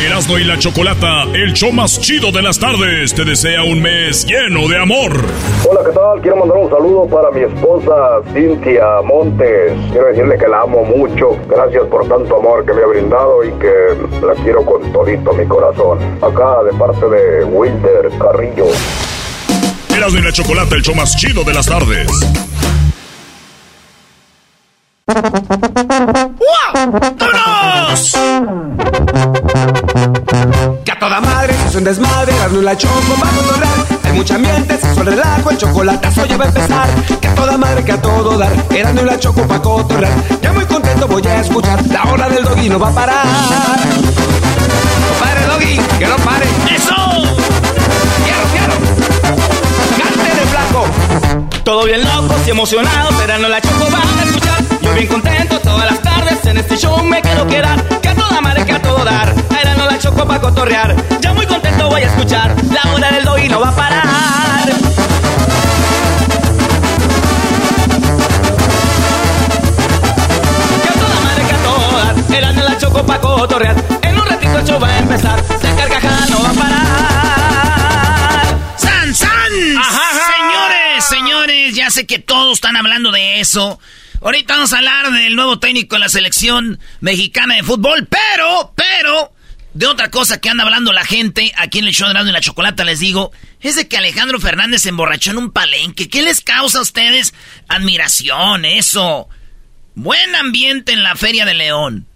Erasmo y la Chocolata, el show más chido de las tardes, te desea un mes lleno de amor. Hola, ¿qué tal? Quiero mandar un saludo para mi esposa Cintia Montes. Quiero decirle que la amo mucho. Gracias por tanto amor que me ha brindado y que la quiero con todito mi corazón. Acá de parte de Wilder Carrillo. Erasmo y la Chocolata, el show más chido de las tardes. ¡Vámonos! Que a toda madre es un desmadre, darle la choco va a controlar. Hay mucha ambiente, se el relajo, el chocolatazo ya va a empezar. Que a toda madre, que a todo dar, erando la choco pa' cotorrear. Ya muy contento voy a escuchar, la hora del doggy no va a parar. Compadre doggy, que no pare. ¡Eso! ¡Quiero, quiero! ¡Cante de flaco! Todo bien locos y emocionados, erando la choco va a escuchar. Bien contento todas las tardes, en este show me quiero quedar. Que a toda madre, que a todo dar, erando la choco pa' cotorrear. Ya muy contento voy a escuchar, la hora del doggy no va a parar. Que a toda madre, que a todo dar, erando la choco pa' cotorrear. En un ratito el show va a empezar, la carcajada no va a parar. ¡San, san! Ajá, ajá. Señores, señores, ya sé que todos están hablando de eso. Ahorita vamos a hablar del nuevo técnico de la selección mexicana de fútbol, pero, pero, de otra cosa que anda hablando la gente aquí en el show de la Chocolata, les digo, es de que Alejandro Fernández se emborrachó en un palenque. ¿Qué les causa a ustedes? Admiración, eso. Buen ambiente en la Feria de León.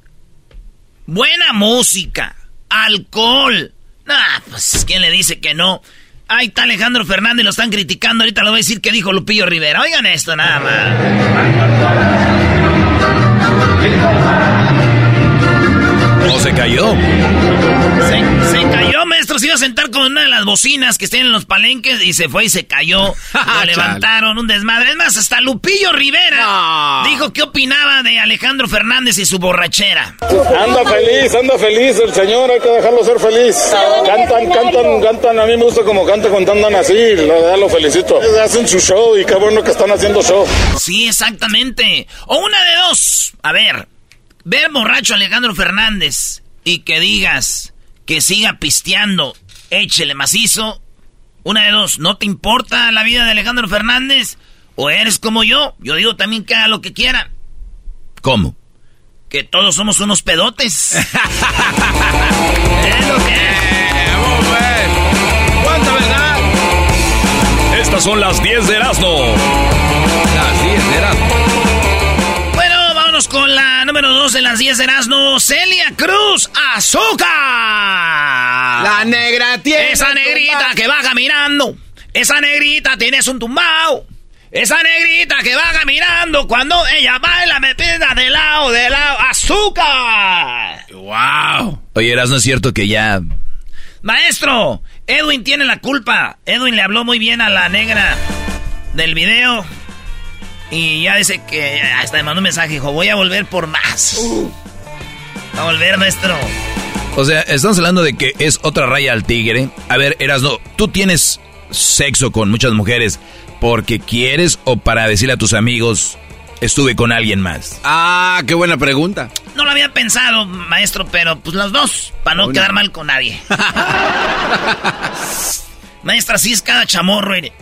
Buena música. Alcohol. Ah, pues, ¿quién le dice que no? Ahí está Alejandro Fernández, lo están criticando. Ahorita lo voy a decir que dijo Lupillo Rivera. Oigan esto, nada más. ¿O se cayó? Se, se cayó, maestro. Se iba a sentar con una de las bocinas que están en los palenques y se fue y se cayó. Lo levantaron, un desmadre. Es más, hasta Lupillo Rivera dijo qué opinaba de Alejandro Fernández y su borrachera. Anda feliz, anda feliz el señor, hay que dejarlo ser feliz. Cantan, cantan, cantan, a mí me gusta como cantan cuando andan así, la verdad lo felicito. Hacen su show y qué bueno que están haciendo show. Sí, exactamente. O una de dos. A ver, ver borracho a Alejandro Fernández y que digas que siga pisteando, échele macizo. Una de dos, ¿no te importa la vida de Alejandro Fernández? ¿O eres como yo? Yo digo también que haga lo que quiera. ¿Cómo? Que todos somos unos pedotes. es lo que ¿Cuánta verdad? Estas son las 10 de Erasmo. Las 10 de Erasmo. Vámonos con la número 2 de las 10 de Erasmo. Celia Cruz Azúcar. La negra tiene. Esa negrita que va caminando. Esa negrita tienes un tumbao. Esa negrita que va caminando cuando ella baila me pida de lado, de lado. ¡Azúcar! ¡Wow! Oye, Erasmo, es cierto que ya... Maestro, Edwin tiene la culpa. Edwin le habló muy bien a la negra del video. Y ya dice que hasta me mandó un mensaje, dijo, voy a volver por más. A volver, maestro. O sea, estamos hablando de que es otra raya al tigre. A ver, Erasmo, tú tienes sexo con muchas mujeres porque quieres o para decirle a tus amigos, estuve con alguien más. Ah, qué buena pregunta. No lo había pensado, maestro, pero pues los dos, para no Una. quedar mal con nadie. Maestra, así es cada chamorro. mire.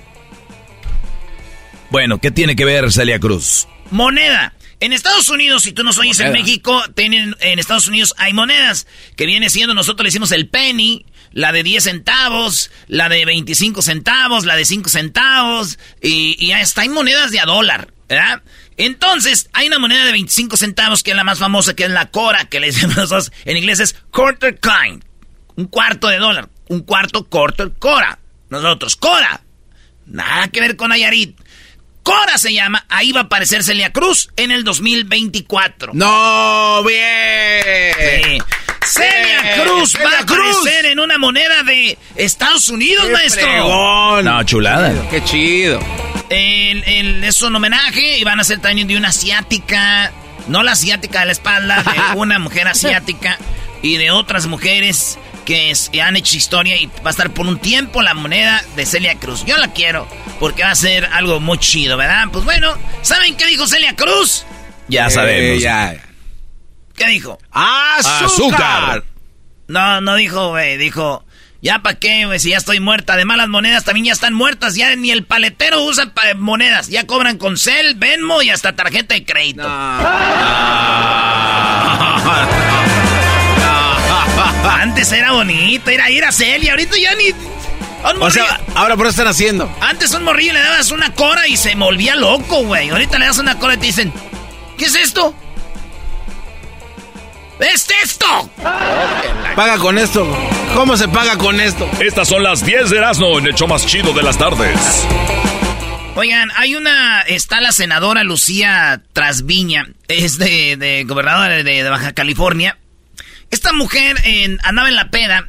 Bueno, ¿qué tiene que ver Celia Cruz? Moneda. En Estados Unidos, si tú nos oyes en. México, tienen, en Estados Unidos hay monedas que viene siendo, nosotros le decimos el penny, la de 10 centavos, la de 25 centavos, la de 5 centavos, y, y hasta hay monedas de a dólar, ¿verdad? Entonces, hay una moneda de 25 centavos que es la más famosa, que es la Cora, que le decimos nosotros en inglés es quarter coin, un cuarto de dólar, un cuarto quarter Cora. Nosotros, Cora. Nada que ver con Ayarit. Cora se llama, ahí va a aparecer Celia Cruz en el 2024. No, bien. Celia Cruz va a aparecer en una moneda de Estados Unidos, maestro. No, chulada. Qué chido. es un homenaje y van a ser también de una asiática, no la asiática de la espalda, de una mujer asiática y de otras mujeres que, han hecho historia y va a estar por un tiempo la moneda de Celia Cruz. Yo la quiero porque va a ser algo muy chido, ¿verdad? Pues bueno, ¿saben qué dijo Celia Cruz? Ya sabemos. ya. ¿Qué dijo? ¡Azúcar! No, no dijo, güey, dijo... Ya para qué, güey, si ya estoy muerta. Además, las monedas también ya están muertas. Ya ni el paletero usa monedas. Ya cobran con cel, Venmo y hasta tarjeta de crédito. Antes era bonito, era ir a Celia. Ahorita ya ni. O sea, ahora por eso están haciendo. Antes un morrillo le dabas una cora y se volvía loco, güey. Ahorita le das una cora y te dicen, ¿qué es esto? ¿Es esto? Paga con esto. ¿Cómo se paga con esto? Estas son las 10 de Erasmo en el show más chido de las tardes. Oigan, hay una, está la senadora Lucía Trasviña, es de, gobernadora de, Baja California. Esta mujer andaba en la peda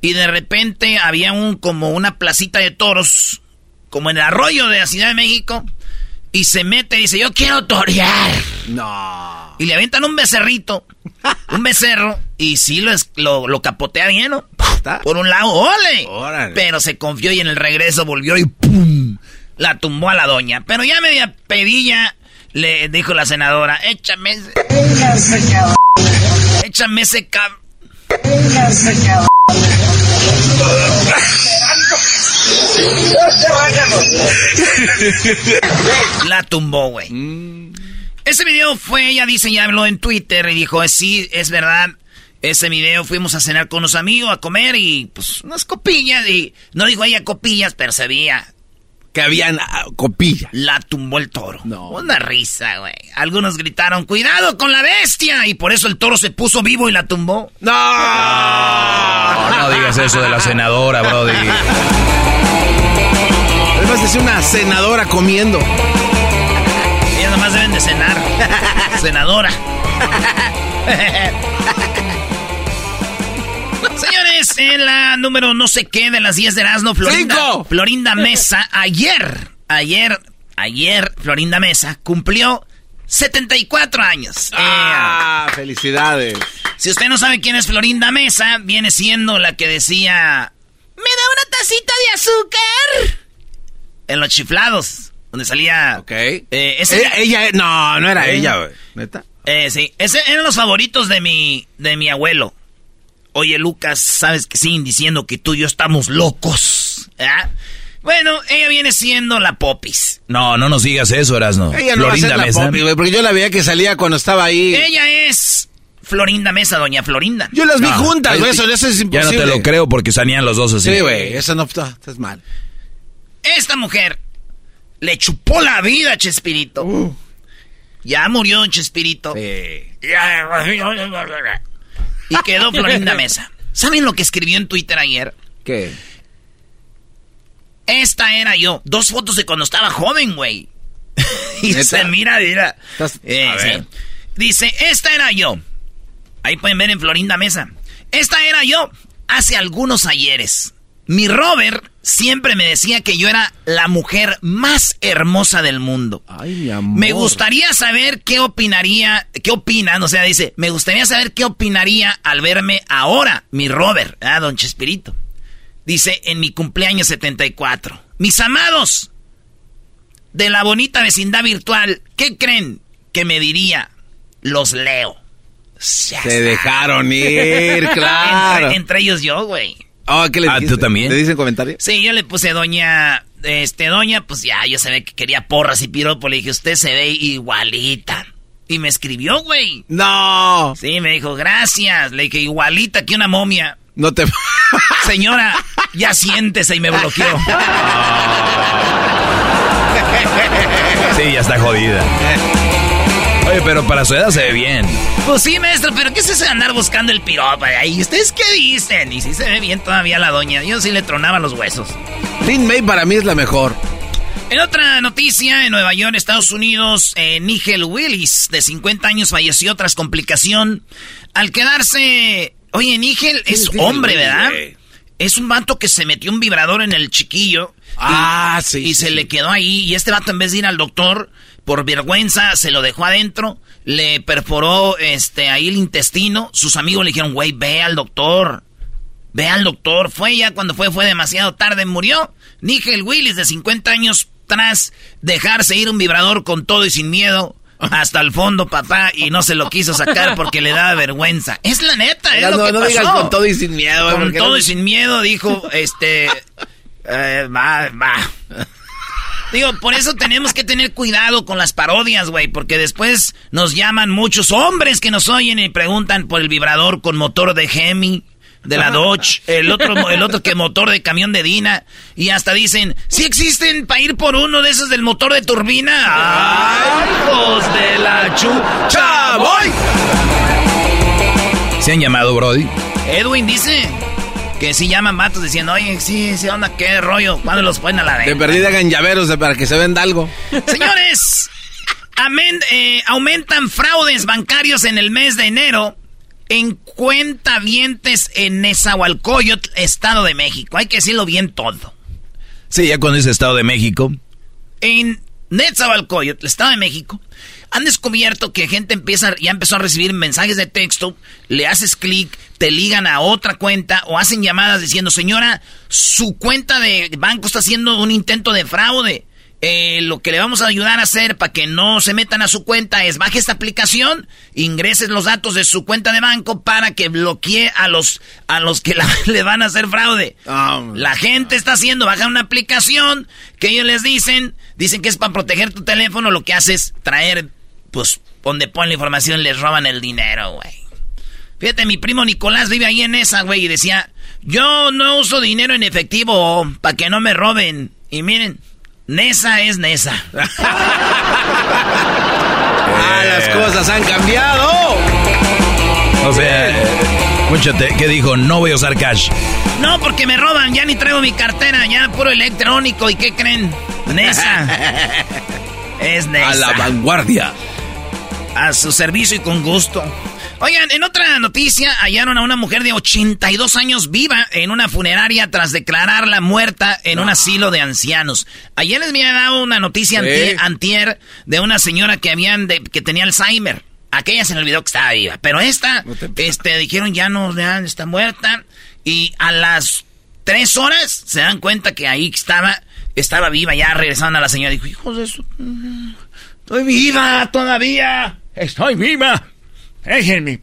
y de repente había un como una placita de toros, como en el arroyo de la Ciudad de México, y se mete y dice, yo quiero torear. No. Y le aventan un becerrito, un becerro, y sí lo, lo, capotea bien, ¿no? Por un lado, ¡ole! Pero se confió y en el regreso volvió y ¡pum! La tumbó a la doña. Pero ya media pedilla le dijo la senadora, échame ese... Échame ese cab... La tumbó, güey. Ese video fue, ella dice, ya habló en Twitter y dijo, sí, es verdad. Ese video fuimos a cenar con unos amigos, a comer y pues unas copillas. Y no dijo ella copillas, pero se veía que habían ah, copillas. La tumbó el toro. No. Una risa, güey. Algunos gritaron, cuidado con la bestia. Y por eso el toro se puso vivo y la tumbó. No. No, digas eso de la senadora, Brody. Además de ser una senadora comiendo. Ellas nomás deben de cenar. Senadora. en la número no sé qué de las 10 de Erasmo, Florinda, Florinda Mesa, ayer, ayer, ayer, Florinda Mesa cumplió 74 años. ¡Ah! ¡Felicidades! Si usted no sabe quién es Florinda Mesa, viene siendo la que decía... ¿Me da una tacita de azúcar? En los chiflados, donde salía... Ok. Eh, ella, no, no era ¿Eh? ella, güey. ¿Neta? Eh, sí, ese eran los favoritos de mi, de mi abuelo. Oye, Lucas, sabes que siguen diciendo que tú y yo estamos locos. ¿Ah? Bueno, ella viene siendo la Popis. No, no nos digas eso, Erasno. Ella no Florinda va a ser la Popis, güey, porque yo la veía que salía cuando estaba ahí. Ella es Florinda Mesa, doña Florinda. Yo las vi juntas, güey, eso, eso, es imposible. Ya no te lo creo porque salían los dos así. Sí, güey, eso no está, mal. Esta mujer le chupó la vida a Chespirito. Uh. Ya murió Chespirito. Sí. Y quedó Florinda Mesa. ¿Saben lo que escribió en Twitter ayer? ¿Qué? Esta era yo. Dos fotos de cuando estaba joven, güey. y se mira, mira. Eh, Dice, esta era yo. Ahí pueden ver en Florinda Mesa. Esta era yo hace algunos ayeres. Mi Robert siempre me decía que yo era la mujer más hermosa del mundo. Ay, mi amor. Me gustaría saber qué opinaría, qué opinan, o sea, dice, me gustaría saber qué opinaría al verme ahora, mi Robert, ah, don Chespirito. Dice, en mi cumpleaños 74. Mis amados de la bonita vecindad virtual, ¿qué creen que me diría? Los leo. Se dejaron ir, claro. entre ellos yo, güey. Oh, ¿qué le ah, ¿tú también? ¿Le dicen comentario? Sí, yo le puse doña, este, doña, pues ya, yo se ve que quería porras y piropo. Le dije, usted se ve igualita. Y me escribió, güey. No. Sí, me dijo, gracias. Le dije, igualita que una momia. No te... Señora, ya siéntese y me bloqueó. Sí, ya está jodida. Oye, pero para su edad se ve bien. Pues sí, maestro, pero ¿qué es eso de andar buscando el piropa ahí? ¿Ustedes qué dicen? Y si se ve bien todavía la doña. Yo sí le tronaba los huesos. Lin May para mí es la mejor. En otra noticia, en Nueva York, Estados Unidos, eh, Nigel Willis, de 50 años, falleció tras complicación al quedarse... Oye, Nigel es hombre, ¿verdad? Es un vato que se metió un vibrador en el chiquillo. Ah, sí. Y se le quedó ahí. Y este vato, en vez de ir al doctor, por vergüenza, se lo dejó adentro. Le perforó este, ahí el intestino. Sus amigos le dijeron, güey, ve al doctor. Ve al doctor. Fue ya cuando fue, fue demasiado tarde. Murió. Nigel Willis, de 50 años, tras dejarse ir un vibrador con todo y sin miedo hasta el fondo, papá, y no se lo quiso sacar porque le daba vergüenza. Es la neta, es lo que no pasó. digas con todo y sin miedo. Con todo no- y sin miedo, dijo, este... eh, va, va. Digo, por eso tenemos que tener cuidado con las parodias, güey, porque después nos llaman muchos hombres que nos oyen y preguntan por el vibrador con motor de Hemi, de la Dodge, el otro, el otro que motor de camión de Dina, y hasta dicen, si existen para ir por uno de esos del motor de turbina. ¡Ay, hijos de la chucha! ¡Voy! ¿Se han llamado, Brody? Edwin dice que si llaman vatos diciendo, oye, sí, sí, onda, qué rollo, ¿cuándo los ponen a la De venta? perdida hagan llaveros de- para que se venda algo. Señores, amen- eh, aumentan fraudes bancarios en el mes de enero en cuentavientes en Nezahualcóyotl, Estado de México. Hay que decirlo bien todo. Sí, ya cuando es Estado de México. En Nezahualcóyotl, Estado de México, han descubierto que gente empieza, ya empezó a recibir mensajes de texto, le haces clic, te ligan a otra cuenta o hacen llamadas diciendo, señora, su cuenta de banco está haciendo un intento de fraude. Eh, lo que le vamos a ayudar a hacer para que no se metan a su cuenta es baje esta aplicación, ingreses los datos de su cuenta de banco para que bloquee a los, a los que la- le van a hacer fraude. La gente está haciendo, baja una aplicación que ellos les dicen, dicen que es para proteger tu teléfono, lo que hace es traer, pues, donde ponen la información les roban el dinero, güey. Fíjate, mi primo Nicolás vive ahí en esa, güey, y decía, yo no uso dinero en efectivo para que no me roben. Y miren, Nesa es Nesa. Ah, las cosas han cambiado. O sea, escúchate, ¿qué dijo? No voy a usar cash. No, porque me roban, ya ni traigo mi cartera, ya puro electrónico. ¿Y qué creen? Nesa. Es Nesa. A la vanguardia. A su servicio y con gusto. Oigan, en otra noticia, hallaron a una mujer de 82 años viva en una funeraria tras declararla muerta en un asilo de ancianos. Ayer les había dado una noticia Sí. antier, antier de una señora que habían de- que tenía Alzheimer. Aquella se le olvidó que estaba viva, pero esta, este, dijeron ya no, ya está muerta. Y a las tres horas se dan cuenta que ahí estaba, estaba viva, ya regresaron a la señora. Dijo, hijos de su... Estoy viva todavía. Estoy viva. Déjenme.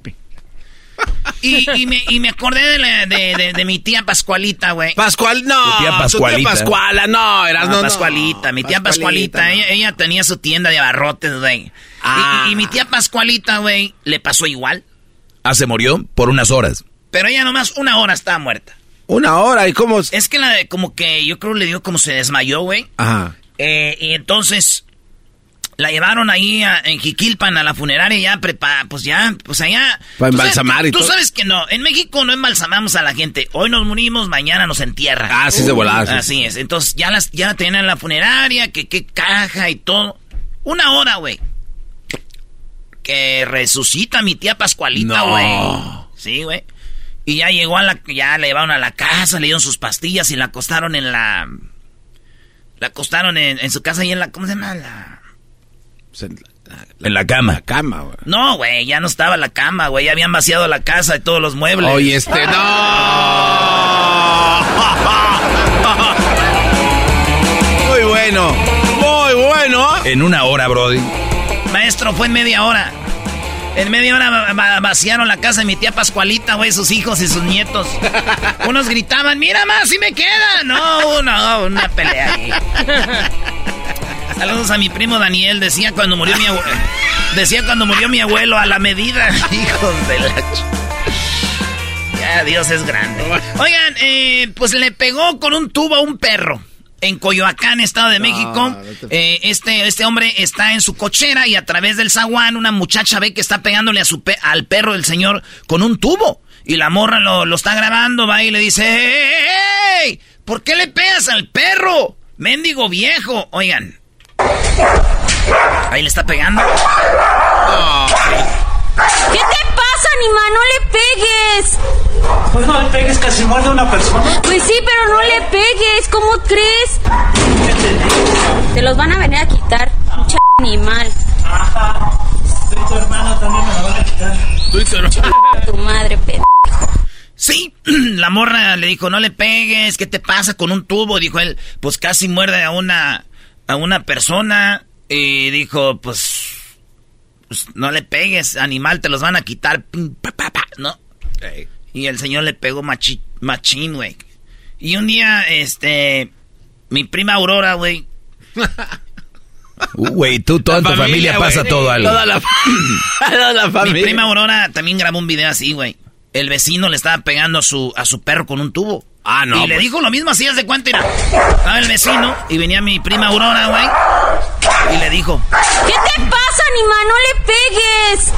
Y, y, me, y me acordé de, la- de, de- de mi tía Pascualita, güey. Pascual, no. Tu tía Pascualita. Pascuala, no, eras Ah, no, no. Pascualita, mi tía Pascualita, no. ella, ella tenía su tienda de abarrotes, güey. Ah. Y, y mi tía Pascualita, güey, le pasó igual. Ah, se murió por unas horas. Pero ella nomás una hora estaba muerta. Una hora, ¿y cómo? Es que la de- como que yo creo le dio como se desmayó, güey. Ajá. Eh, y entonces la llevaron ahí a- en Jiquilpan a la funeraria ya prepa, pues ya, pues allá. Pa' Tú sabes- embalsamar y Tú todo. sabes que no, en México no embalsamamos a la gente. Hoy nos morimos, mañana nos entierran. Ah, sí, de volada, sí. Así es. Entonces ya las ya la tenían en la funeraria, que qué caja y todo. Una hora, güey. Que resucita mi tía Pascualita, No. güey. Sí, güey. Y ya llegó a la ya la llevaron a la casa, le dieron sus pastillas y la acostaron en la la acostaron en, en su casa y en la ¿cómo se llama? La En la cama. Cama, güey. No, güey, ya no estaba la cama, güey, ya habían vaciado la casa y todos los muebles. Oye, este, no. Muy bueno. Muy bueno. En una hora, Brody. Maestro, fue en media hora. En media hora va- va- vaciaron la casa de mi tía Pascualita, güey, sus hijos y sus nietos. Unos gritaban, mira más, si me queda. No, no, una pelea ahí. Saludos a mi primo Daniel, decía cuando murió mi abuelo. Decía cuando murió mi abuelo a la medida. Hijos de la... ch- Dios es grande. Oigan, eh, pues le pegó con un tubo a un perro. En Coyoacán, Estado de México, eh, este, este hombre está en su cochera y a través del zaguán una muchacha ve que está pegándole a su al perro del señor con un tubo. Y la morra lo, lo está grabando, va y le dice, ¡Ey! ¿Por qué le pegas al perro? Mendigo viejo. Oigan. Ahí le está pegando. ¿Qué te pasa, animal? No le pegues. Pues no le pegues, casi muerde a una persona. Pues sí, pero no le pegues. ¿Cómo crees? Te los van a venir a quitar. Mucha animal. Ajá. tu hermano también me lo van a quitar. Tu, tu madre, pendejo. Sí, la morra le dijo, no le pegues, ¿qué te pasa con un tubo? Dijo él, pues casi muerde a una, a una persona. Y dijo, pues, pues no le pegues, animal, te los van a quitar. ¿No? Y el señor le pegó machi, machín, güey. Y un día, este, mi prima Aurora, güey. Uh, güey, tú, toda tu familia, pasa todo algo. Toda la, toda la familia. Mi prima Aurora también grabó un video así, güey el vecino le estaba pegando a su, a su perro con un tubo. Ah, no. Y le pues. dijo lo mismo así, de cuánto era. Estaba el vecino y venía mi prima Aurora, güey. Y le dijo: ¿Qué te pasa, animal? No le pegues.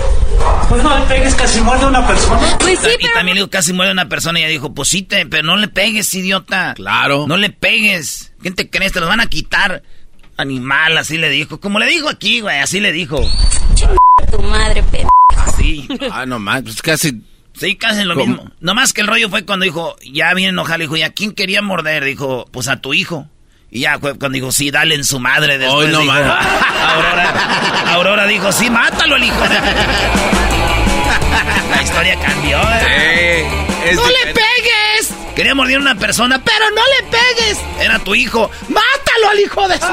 Pues no le pegues, casi muerde a una persona. Pues sí, y también le dijo: casi muerde a una persona. Y ella dijo: Pues sí, te, pero no le pegues, idiota. Claro. No le pegues. ¿Quién te crees? Te los van a quitar. Animal, así le dijo. Como le dijo aquí, güey, así le dijo. tu madre, pedo. Así. Ah, no más, pues casi Sí, casi lo mismo. Nomás que el rollo fue cuando dijo, ya viene enojado, dijo, ¿y a quién quería morder? Dijo, pues a tu hijo. Y ya fue cuando dijo, sí, dale en su madre. Después no dijo, Aurora, Aurora dijo, sí, mátalo el hijo. La historia cambió. ¿eh? Sí, ¡No le pegues! Quería morder a una persona, pero no le pegues. Era tu hijo. ¡Mátalo al hijo de su...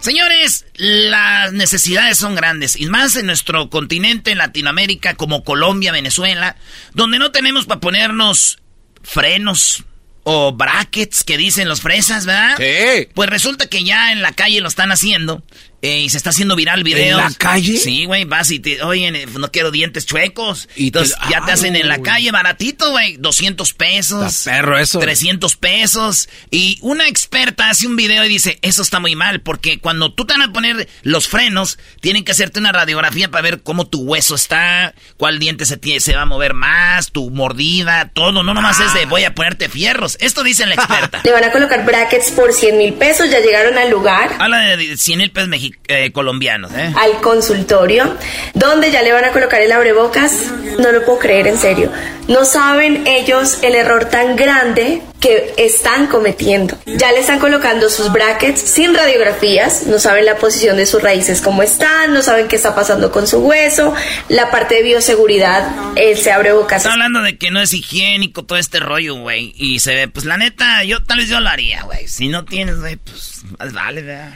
Señores, las necesidades son grandes, y más en nuestro continente, en Latinoamérica, como Colombia, Venezuela, donde no tenemos para ponernos frenos o brackets que dicen los fresas, ¿verdad? Sí. Pues resulta que ya en la calle lo están haciendo eh, y se está haciendo viral video. ¿En la calle? Sí, güey, vas y te, oye, no quiero dientes chuecos. Y Entonces ya te hacen en la calle baratito, güey, 200 pesos. Está perro eso. 300 pesos. Y una experta hace un video y dice, eso está muy mal, porque cuando tú te van a poner los frenos, tienen que hacerte una radiografía para ver cómo tu hueso está, cuál diente se, se va a mover más, tu mordida, todo. No nomás es de voy a ponerte fierros. Esto dice la experta. Le van a colocar brackets por 100 mil pesos, ya llegaron al lugar. Habla de 100 mil pesos mexicanos eh, colombianos. ¿eh? Al consultorio, donde ya le van a colocar el abrebocas. No lo puedo creer, en serio. No saben ellos el error tan grande que están cometiendo. Ya le están colocando sus brackets sin radiografías, no saben la posición de sus raíces cómo están, no saben qué está pasando con su hueso, la parte de bioseguridad, él se abre bocas. Está hablando de que no es higiénico todo este rollo, güey, y se ve, pues la neta, yo tal vez yo lo haría, güey. Si no tienes, güey, pues vale, ¿verdad?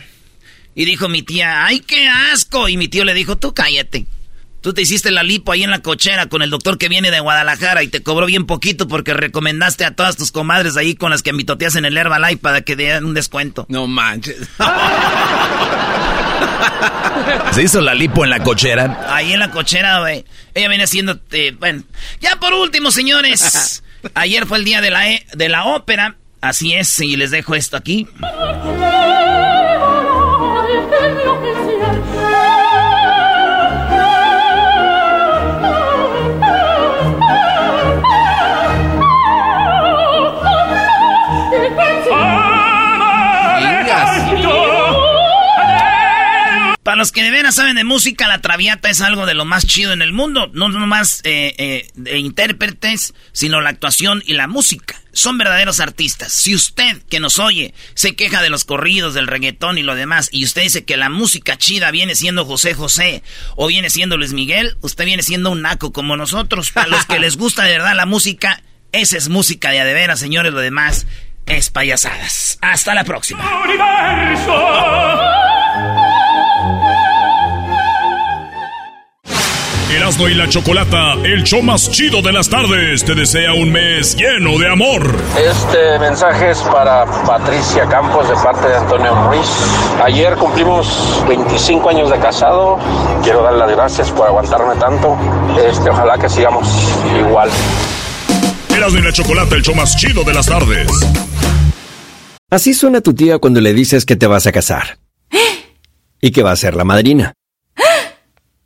Y dijo mi tía, ¡ay, qué asco! Y mi tío le dijo, tú cállate. Tú te hiciste la lipo ahí en la cochera con el doctor que viene de Guadalajara y te cobró bien poquito porque recomendaste a todas tus comadres ahí con las que mitoteas en el Herbalife para que den un descuento. No manches. ¿Se hizo la lipo en la cochera? Ahí en la cochera, güey. Ella viene haciendo... Eh, bueno, ya por último, señores. Ayer fue el día de la, e, de la ópera. Así es, y les dejo esto aquí. Para los que de veras saben de música, la Traviata es algo de lo más chido en el mundo. No nomás eh, eh, de intérpretes, sino la actuación y la música. Son verdaderos artistas. Si usted que nos oye se queja de los corridos, del reggaetón y lo demás, y usted dice que la música chida viene siendo José José o viene siendo Luis Miguel, usted viene siendo un naco como nosotros. Para los que les gusta de verdad la música, esa es música de a señores. Lo demás es payasadas. Hasta la próxima. Erasmo y la Chocolata, el show más chido de las tardes, te desea un mes lleno de amor. Este mensaje es para Patricia Campos de parte de Antonio Ruiz. Ayer cumplimos 25 años de casado. Quiero dar las gracias por aguantarme tanto. Este, ojalá que sigamos igual. Erasmo y la Chocolata, el show más chido de las tardes. Así suena tu tía cuando le dices que te vas a casar. Y que va a ser la madrina.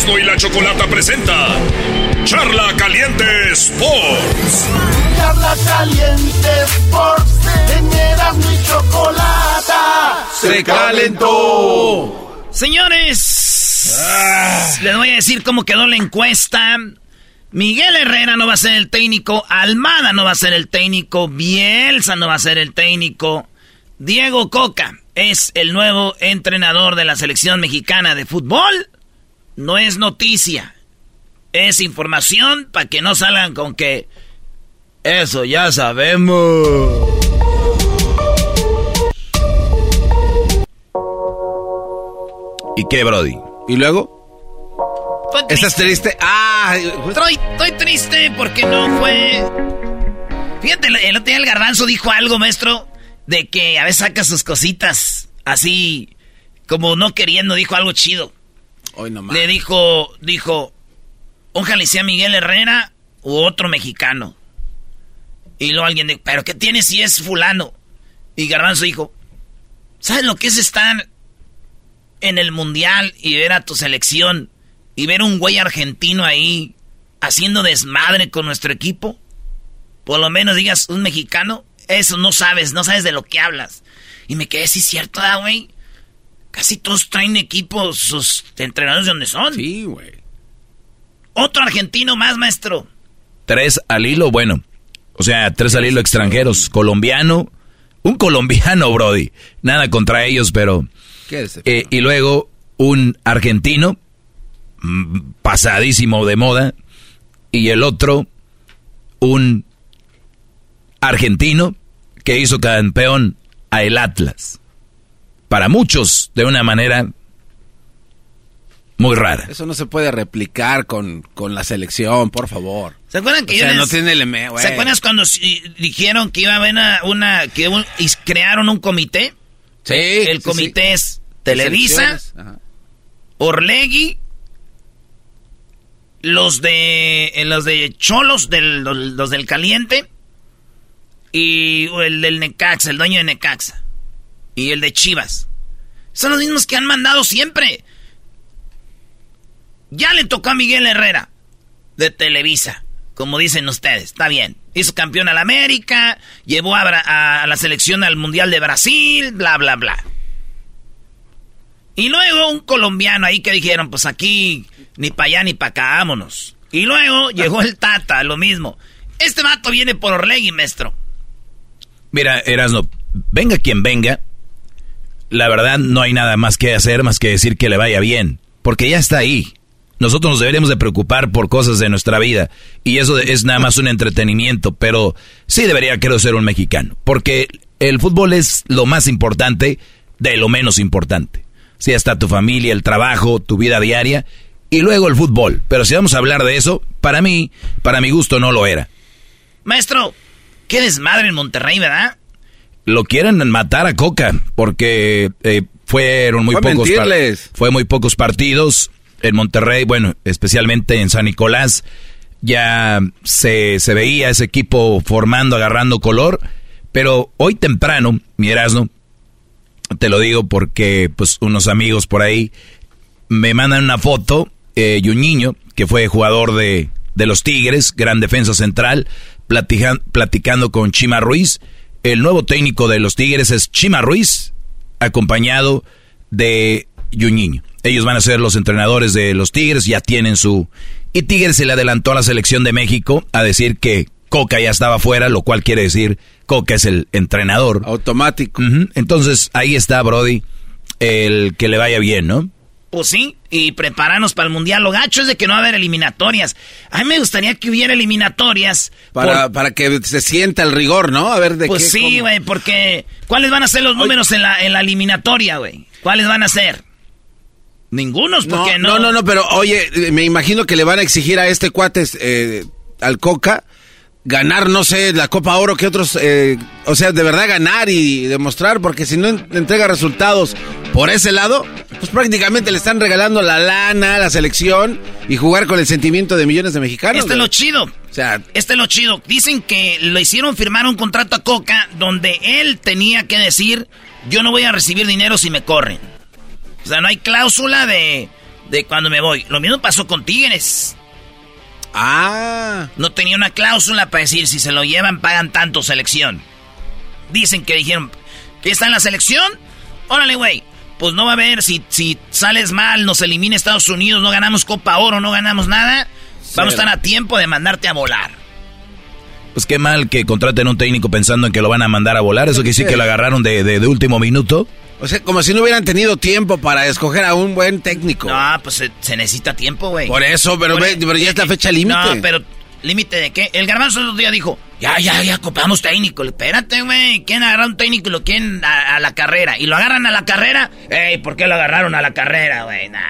Erasmo y la Chocolata presenta Charla Caliente Sports. Charla Caliente Sports. En Erasmo y Chocolata. Se calentó. Señores, les voy a decir cómo quedó la encuesta. Miguel Herrera no va a ser el técnico, Almada no va a ser el técnico, Bielsa no va a ser el técnico, Diego Coca es el nuevo entrenador de la selección mexicana de fútbol no es noticia. Es información para que no salgan con que eso ya sabemos. ¿Y qué, Brody? ¿Y luego? ¿Estás triste? Ah, estoy, estoy, triste porque no fue. Fíjate, el otro día el garbanzo dijo algo, maestro, de que a veces saca sus cositas así, como no queriendo, dijo algo chido. Le dijo, dijo, ojalá sea Miguel Herrera u otro mexicano. Y luego alguien dijo, ¿pero qué tiene si es fulano? Y Garbanzo dijo, ¿sabes lo que es estar en el mundial y ver a tu selección y ver un güey argentino ahí haciendo desmadre con nuestro equipo? Por lo menos digas, un mexicano, eso no sabes, no sabes de lo que hablas. Y me quedé, sí, cierto, güey. Casi todos traen equipos, sus entrenadores de donde son. Sí, güey. Otro argentino más, maestro. Tres al hilo, bueno. O sea, tres al hilo extranjeros. Colombiano. Un colombiano, Brody. Nada contra ellos, pero... ¿Qué es eh, y luego un argentino, mm, pasadísimo de moda. Y el otro, un argentino que hizo campeón a el Atlas para muchos de una manera muy rara. Eso no se puede replicar con, la selección, por favor. ¿Se acuerdan que no tiene el ¿Se acuerdan cuando dijeron que iba a haber una, que y crearon un comité? Sí. El comité es Televisa, Orlegui, los de los de Cholos, del, los del Caliente y el del Necaxa, el dueño de Necaxa y el de Chivas. Son los mismos que han mandado siempre. Ya le tocó a Miguel Herrera de Televisa, como dicen ustedes, está bien. Hizo campeón al América, llevó a, la selección al Mundial de Brasil, bla, bla, bla. Y luego un colombiano ahí que dijeron, pues aquí ni para allá ni para acá, vámonos. Y luego llegó el Tata, lo mismo. Este vato viene por Orlegui, maestro. Mira, Erasno, venga quien venga, la verdad no hay nada más que hacer más que decir que le vaya bien, porque ya está ahí. Nosotros nos deberíamos de preocupar por cosas de nuestra vida y eso es nada más un entretenimiento, pero sí debería quiero ser un mexicano, porque el fútbol es lo más importante de lo menos importante. Si está tu familia, el trabajo, tu vida diaria y luego el fútbol. Pero si vamos a hablar de eso, para mí, para mi gusto no lo era. Maestro, Qué desmadre en Monterrey, ¿verdad? Lo quieren matar a Coca porque eh, fueron muy Fue pocos fue muy pocos partidos en Monterrey, bueno, especialmente en San Nicolás ya se, se veía ese equipo formando, agarrando color, pero hoy temprano, mi Erasmo, te lo digo porque pues unos amigos por ahí me mandan una foto eh, y un niño que fue jugador de, de los Tigres, gran defensa central, platican- platicando con Chima Ruiz. El nuevo técnico de los Tigres es Chima Ruiz, acompañado de Yuñiño. Ellos van a ser los entrenadores de los Tigres, ya tienen su... Y Tigres se le adelantó a la selección de México a decir que Coca ya estaba fuera, lo cual quiere decir Coca es el entrenador. Automático. Entonces ahí está Brody, el que le vaya bien, ¿no? Pues sí, y prepararnos para el Mundial. Lo gacho es de que no va a haber eliminatorias. A mí me gustaría que hubiera eliminatorias. Para, por- para que se sienta el rigor, ¿no? A ver de Pues qué. sí, cómo. güey, porque ¿cuáles van a ser los números en la, en la eliminatoria, güey? ¿Cuáles van a ser? Ningunos, No, porque no, no. no, no, pero oye, me imagino que le van a exigir a este cuate, eh, al Coca, ganar, no sé, la Copa Oro que otros, eh, o sea, de verdad ganar y demostrar, porque si no en- entrega resultados por ese lado, pues prácticamente le están regalando la lana, la selección y jugar con el sentimiento de millones de mexicanos. Este es lo chido. O sea, Este es lo chido. Dicen que le hicieron firmar un contrato a Coca donde él tenía que decir, yo no voy a recibir dinero si me corren. O sea, no hay cláusula de, de cuando me voy. Lo mismo pasó con Tigres. Ah. No tenía una cláusula para decir, si se lo llevan, pagan tanto selección. Dicen que dijeron, ¿que está en la selección? Órale, güey. Pues no va a haber, si, si sales mal, nos elimina Estados Unidos, no ganamos Copa Oro, no ganamos nada. Vamos a estar a tiempo de mandarte a volar. Pues qué mal que contraten un técnico pensando en que lo van a mandar a volar. Eso que sí que lo agarraron de, de- de último minuto. O sea, como si no hubieran tenido tiempo para escoger a un buen técnico. No, pues se, se necesita tiempo, güey. Por eso, pero, Por- ve- pero ya es la fecha límite. No, pero límite de qué? El garbanzo el otro día dijo, ya, ya, ya, copamos técnico. Espérate, güey, quieren agarrar un técnico y lo quieren a, a la carrera. Y lo agarran a la carrera. Ey, ¿por qué lo agarraron a la carrera, güey? Nah.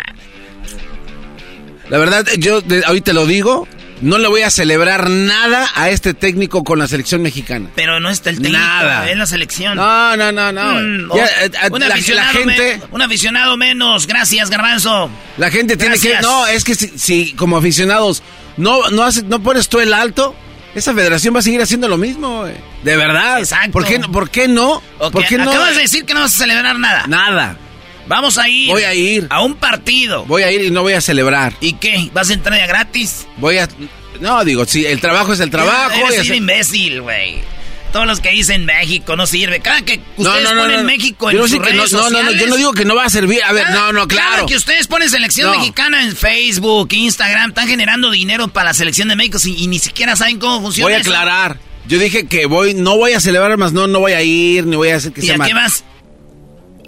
La verdad, yo de- ahorita lo digo, no le voy a celebrar nada a este técnico con la selección mexicana. Pero no está el técnico, Nada. es la selección. No, no, no, no. Mm, Ya, un, la- la aficionado gente- me- un aficionado menos. Gracias, garbanzo. La gente tiene que... No, es que si, si como aficionados no, no, hace- no pones tú el alto, esa federación va a seguir haciendo lo mismo, güey. De verdad. Exacto. ¿Por qué, no- ¿Por qué no? ¿Por qué no? Acabas de decir que no vas a celebrar nada. Nada. Vamos a ir. Voy a ir. A un partido. Voy a ir y no voy a celebrar. ¿Y qué? ¿Vas a entrar ya gratis? Voy a... No, digo, si el trabajo es el trabajo. Eres un hacer- imbécil, güey. Todos los que dicen México no sirve. Cada que ustedes no, no, ponen. México Yo en no sus no- no, no, yo no digo que no va a servir. A ver, cada- no, no, claro. Cada que ustedes ponen selección mexicana en Facebook, Instagram, están generando dinero para la selección de México y, y ni siquiera saben cómo funciona Voy a eso. aclarar. Yo dije que voy, no voy a celebrar más, no, no voy a ir, ni voy a hacer que ¿Y sea a qué vas?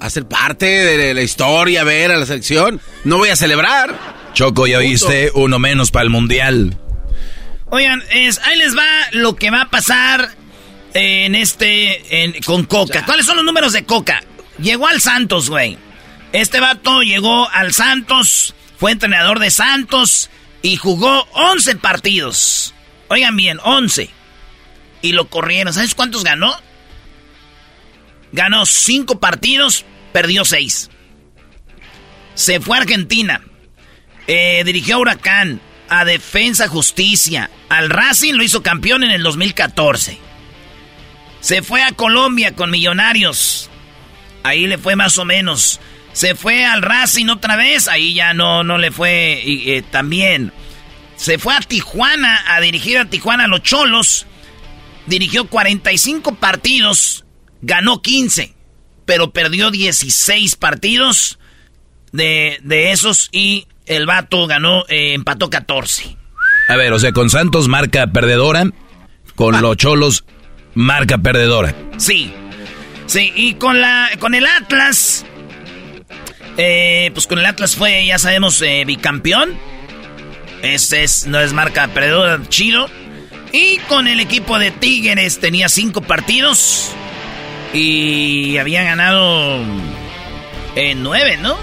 A ser parte de la historia, ver a la selección. No voy a celebrar. Choco, ya oíste, uno menos para el mundial. Oigan, es, ahí les va lo que va a pasar en este, en- con Coca. ¿Cuáles son los números de Coca? Llegó al Santos, güey. Este vato llegó al Santos, fue entrenador de Santos y jugó 11 partidos. Oigan bien, 11. Y lo corrieron. ¿Sabes cuántos ganó? Ganó 5 partidos, perdió 6. Se fue a Argentina. Eh, dirigió a Huracán, a Defensa Justicia, al Racing lo hizo campeón en el 2014. Se fue a Colombia con Millonarios. Ahí le fue más o menos. Se fue al Racing otra vez. Ahí ya no, no le fue eh, tan bien. Se fue a Tijuana a dirigir a Tijuana a los Cholos. Dirigió 45 partidos. Ganó 15. Pero perdió 16 partidos de, de esos. Y el vato ganó, eh, empató 14. A ver, o sea, con Santos marca perdedora, con los Cholos marca perdedora. Sí. Sí, y con la con el Atlas eh, pues con el Atlas fue, ya sabemos, eh, bicampeón. Ese es, no es marca perdedora, chido. Y con el equipo de Tigres tenía cinco partidos. Y había ganado en nueve, ¿no?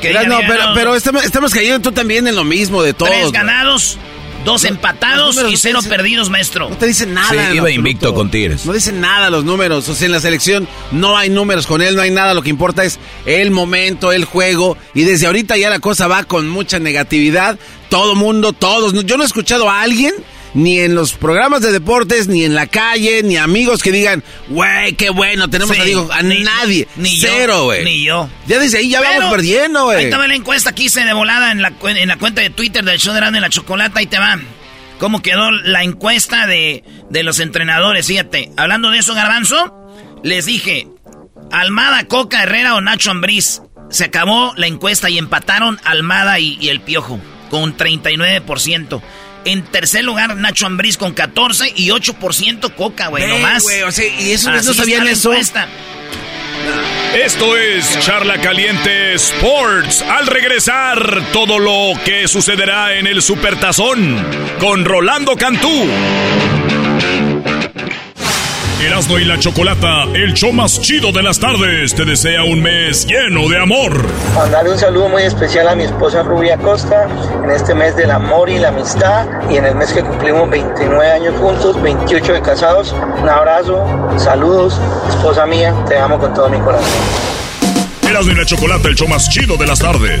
Que no, pero, ganado pero estamos, estamos cayendo tú también en lo mismo de todos. Tres ganados, Dos empatados y cero perdidos, maestro. No te dicen nada. Sí, iba invicto con Tigres. No dicen nada los números. O sea, en la selección no hay números con él, no hay nada. Lo que importa es el momento, el juego. Y desde ahorita ya la cosa va con mucha negatividad. Todo mundo, todos. Yo no he escuchado a alguien ni en los programas de deportes, ni en la calle, ni amigos que digan, güey, qué bueno, tenemos a Diego. A nadie. Ni Cero, güey. Ni yo. Ya dice ahí, ya vamos perdiendo, güey. Ahí estaba la encuesta que hice de volada en la, en la cuenta de Twitter del show de Grande la Chocolata. Ahí te va. ¿Cómo quedó la encuesta de, de los entrenadores? Fíjate, hablando de eso, Garbanzo, les dije, Almada, Coca, Herrera o Nacho Ambriz. Se acabó la encuesta y empataron Almada y, y el Piojo con 39%. En tercer lugar, Nacho Ambriz con 14 y 8% Coca, güey, nomás. güey, o sea, y eso no sabían eso. encuesta. Esto es Charla Caliente Sports. Al regresar, todo lo que sucederá en el Supertazón con Rolando Cantú. Erasmo y la Chocolata, el show más chido de las tardes, te desea un mes lleno de amor. Mandarle un saludo muy especial a mi esposa Rubia Costa en este mes del amor y la amistad y en el mes que cumplimos 29 años juntos, 28 de casados. Un abrazo, saludos, esposa mía, te amo con todo mi corazón. Erasmo y la Chocolata, el show más chido de las tardes.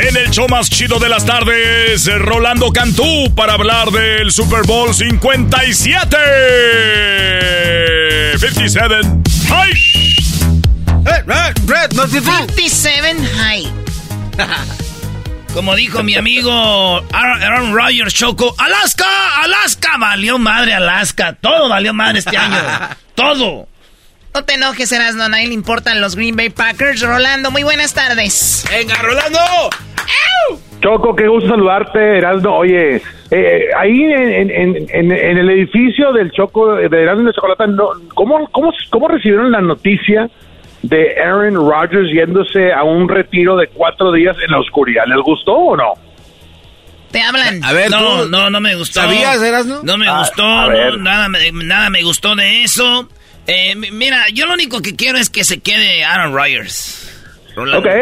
En el show más chido de las tardes, Rolando Cantú para hablar del Super Bowl 57. 57. ¡Ay! 57 high. Como dijo mi amigo Aaron Aaron Rodgers Choco, Alaska, Alaska, valió madre Alaska, todo valió madre este año, todo. No te enojes, Erasno, a nadie le importan los Green Bay Packers. Rolando, muy buenas tardes. ¡Venga, Rolando! Choco, qué gusto saludarte, Erasmo. Oye, eh, ahí en, en- en- en el edificio del Choco, de Erasmo de Chocolata, no, ¿cómo, cómo, ¿cómo recibieron la noticia de Aaron Rodgers yéndose a un retiro de cuatro días en la oscuridad? ¿Les gustó o no? Te hablan. A ver, no, tú- no, no me gustó. ¿Sabías, Erasno? No me A- gustó, a no, nada, me- nada me gustó de eso. Eh, mi- mira, yo lo único que quiero es que se quede Aaron Rodgers. Rolando. Ok.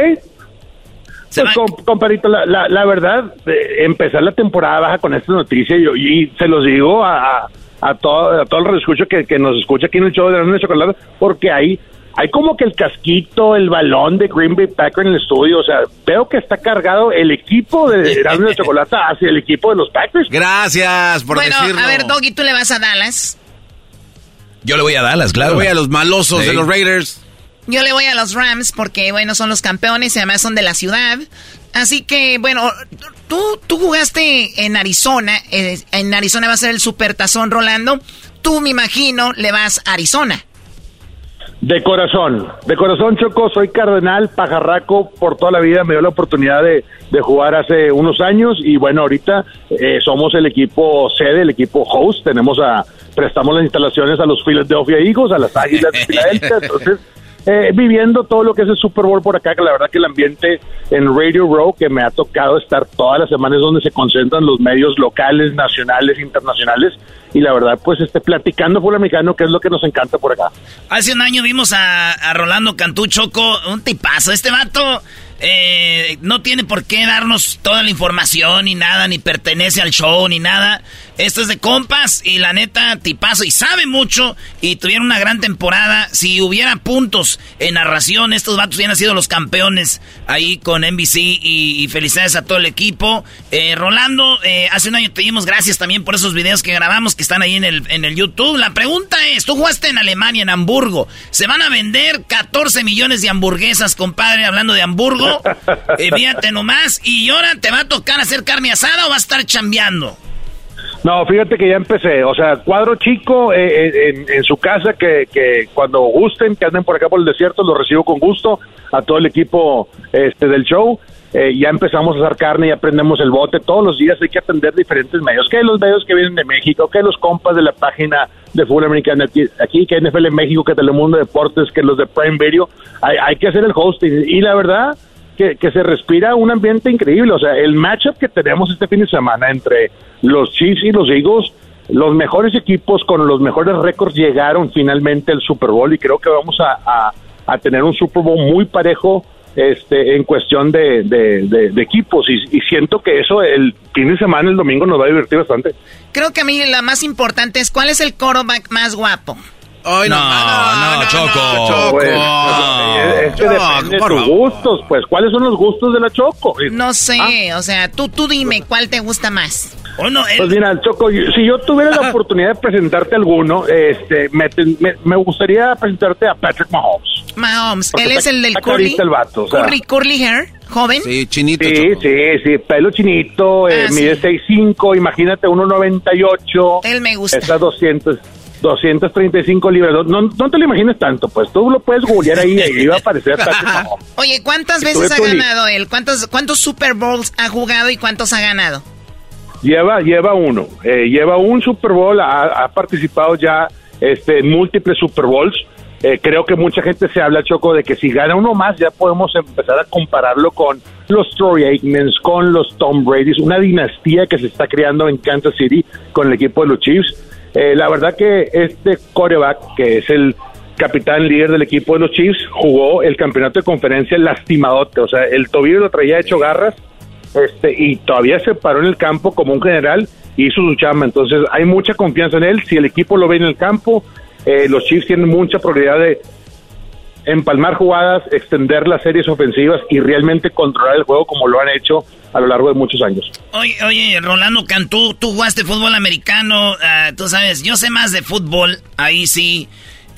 Se Pues, va- compadrito, la, la, la verdad, eh, empezar la temporada baja con esta noticia, yo, y se los digo a, a, a todo, a todo el escucho que, que nos escucha aquí en el show de Grande de Chocolate, porque hay, hay como que el casquito, el balón de Green Bay Packer en el estudio, o sea, veo que está cargado el equipo de Grande de Chocolate hacia el equipo de los Packers. Gracias por bueno, decirlo. a ver, Doggy, tú le vas a Dallas. Yo le voy a Dallas, claro. Yo voy a los malosos Sí. de los Raiders. Yo le voy a los Rams porque, bueno, son los campeones y además son de la ciudad. Así que, bueno, tú, tú jugaste en Arizona. eh, en Arizona va a ser el supertazón Rolando. Tú, me imagino, le vas a Arizona. De corazón, de corazón Choco, soy cardenal, pajarraco, por toda la vida me dio la oportunidad de, de jugar hace unos años y bueno, ahorita eh, somos el equipo sede, el equipo host, tenemos a, prestamos las instalaciones a los Philadelphia Eagles, a las Águilas de Filadelfia, entonces eh, viviendo todo lo que es el Super Bowl por acá, que la verdad que el ambiente en Radio Row, que me ha tocado estar todas las semanas donde se concentran los medios locales, nacionales, internacionales, y la verdad pues este platicando fútbol americano, que es lo que nos encanta por acá. Hace un año vimos a, a Rolando Cantú Choco, un tipazo. Este vato eh, no tiene por qué darnos toda la información ni nada, ni pertenece al show ni nada. Esto es de compas y la neta, tipazo. Y sabe mucho y tuvieron una gran temporada. Si hubiera puntos en narración, estos vatos hubieran sido los campeones ahí con NBC. Y, felicidades a todo el equipo. Eh, Rolando, eh, hace un año te dimos gracias también por esos videos que grabamos que están ahí en el, en el YouTube. La pregunta es, tú jugaste en Alemania, en Hamburgo. Se van a vender 14 millones de hamburguesas, compadre, hablando de Hamburgo. Eh, fíjate nomás. Y ahora te va a tocar hacer carne asada o va a estar chambeando. No, fíjate que ya empecé. O sea, cuadro chico eh, eh, en, su casa que, que cuando gusten, que anden por acá por el desierto, lo recibo con gusto a todo el equipo este del show. Eh, ya empezamos a hacer carne, y aprendemos el bote. Todos los días hay que atender diferentes medios. Que los medios que vienen de México, que los compas de la página de fútbol americano aquí, aquí que NFL en México, que Telemundo Deportes, que los de Prime Video. Hay, hay que hacer el hosting. Y la verdad, que, se respira un ambiente increíble. O sea, el matchup que tenemos este fin de semana entre los Chiefs y los Eagles, los mejores equipos con los mejores récords llegaron finalmente al Super Bowl y creo que vamos a, a, tener un Super Bowl muy parejo este, en cuestión de, de, equipos y, y, siento que eso el fin de semana, el domingo, nos va a divertir bastante. Creo que a mí la más importante es cuál es el quarterback más guapo no, no, no, Choco. Choco. es que depende de tus gustos, pues. ¿Cuáles son los gustos de la Choco? No sé, o sea, tú, tú dime, ¿cuál te gusta más? Oh, no, Pues mira, Choco, si yo tuviera la oportunidad de presentarte alguno, este, me, me, gustaría presentarte a Patrick Mahomes. Mahomes, él es el del curly, el vato, curly, curly hair, joven. Sí, chinito. Sí, sí, sí, pelo chinito, eh, ah, mide 6'5", imagínate 1'98". Él me gusta. Está 200... 235 libras. No, no te lo imagines tanto, pues tú lo puedes googlear ahí y iba a aparecer Oye, ¿cuántas veces ha ganado él? ¿Cuántos, ¿Cuántos Super Bowls ha jugado y cuántos ha ganado? Lleva, lleva uno. Eh, lleva un Super Bowl, ha, participado ya este, en múltiples Super Bowls. Eh, creo que mucha gente se habla, Choco, de que si gana uno más ya podemos empezar a compararlo con los Troy Aikmans, con los Tom Brady's, una dinastía que se está creando en Kansas City con el equipo de los Chiefs. Eh, la verdad que este coreback, que es el capitán líder del equipo de los Chiefs, jugó el campeonato de conferencia lastimadote, o sea, el tobillo lo traía hecho garras este, y todavía se paró en el campo como un general y hizo su chamba. Entonces hay mucha confianza en él. Si el equipo lo ve en el campo, eh, los Chiefs tienen mucha probabilidad de empalmar jugadas, extender las series ofensivas y realmente controlar el juego como lo han hecho a lo largo de muchos años. Oye, oye Rolando Cantú, tú jugaste fútbol americano, ah, tú sabes, yo sé más de fútbol, ahí sí,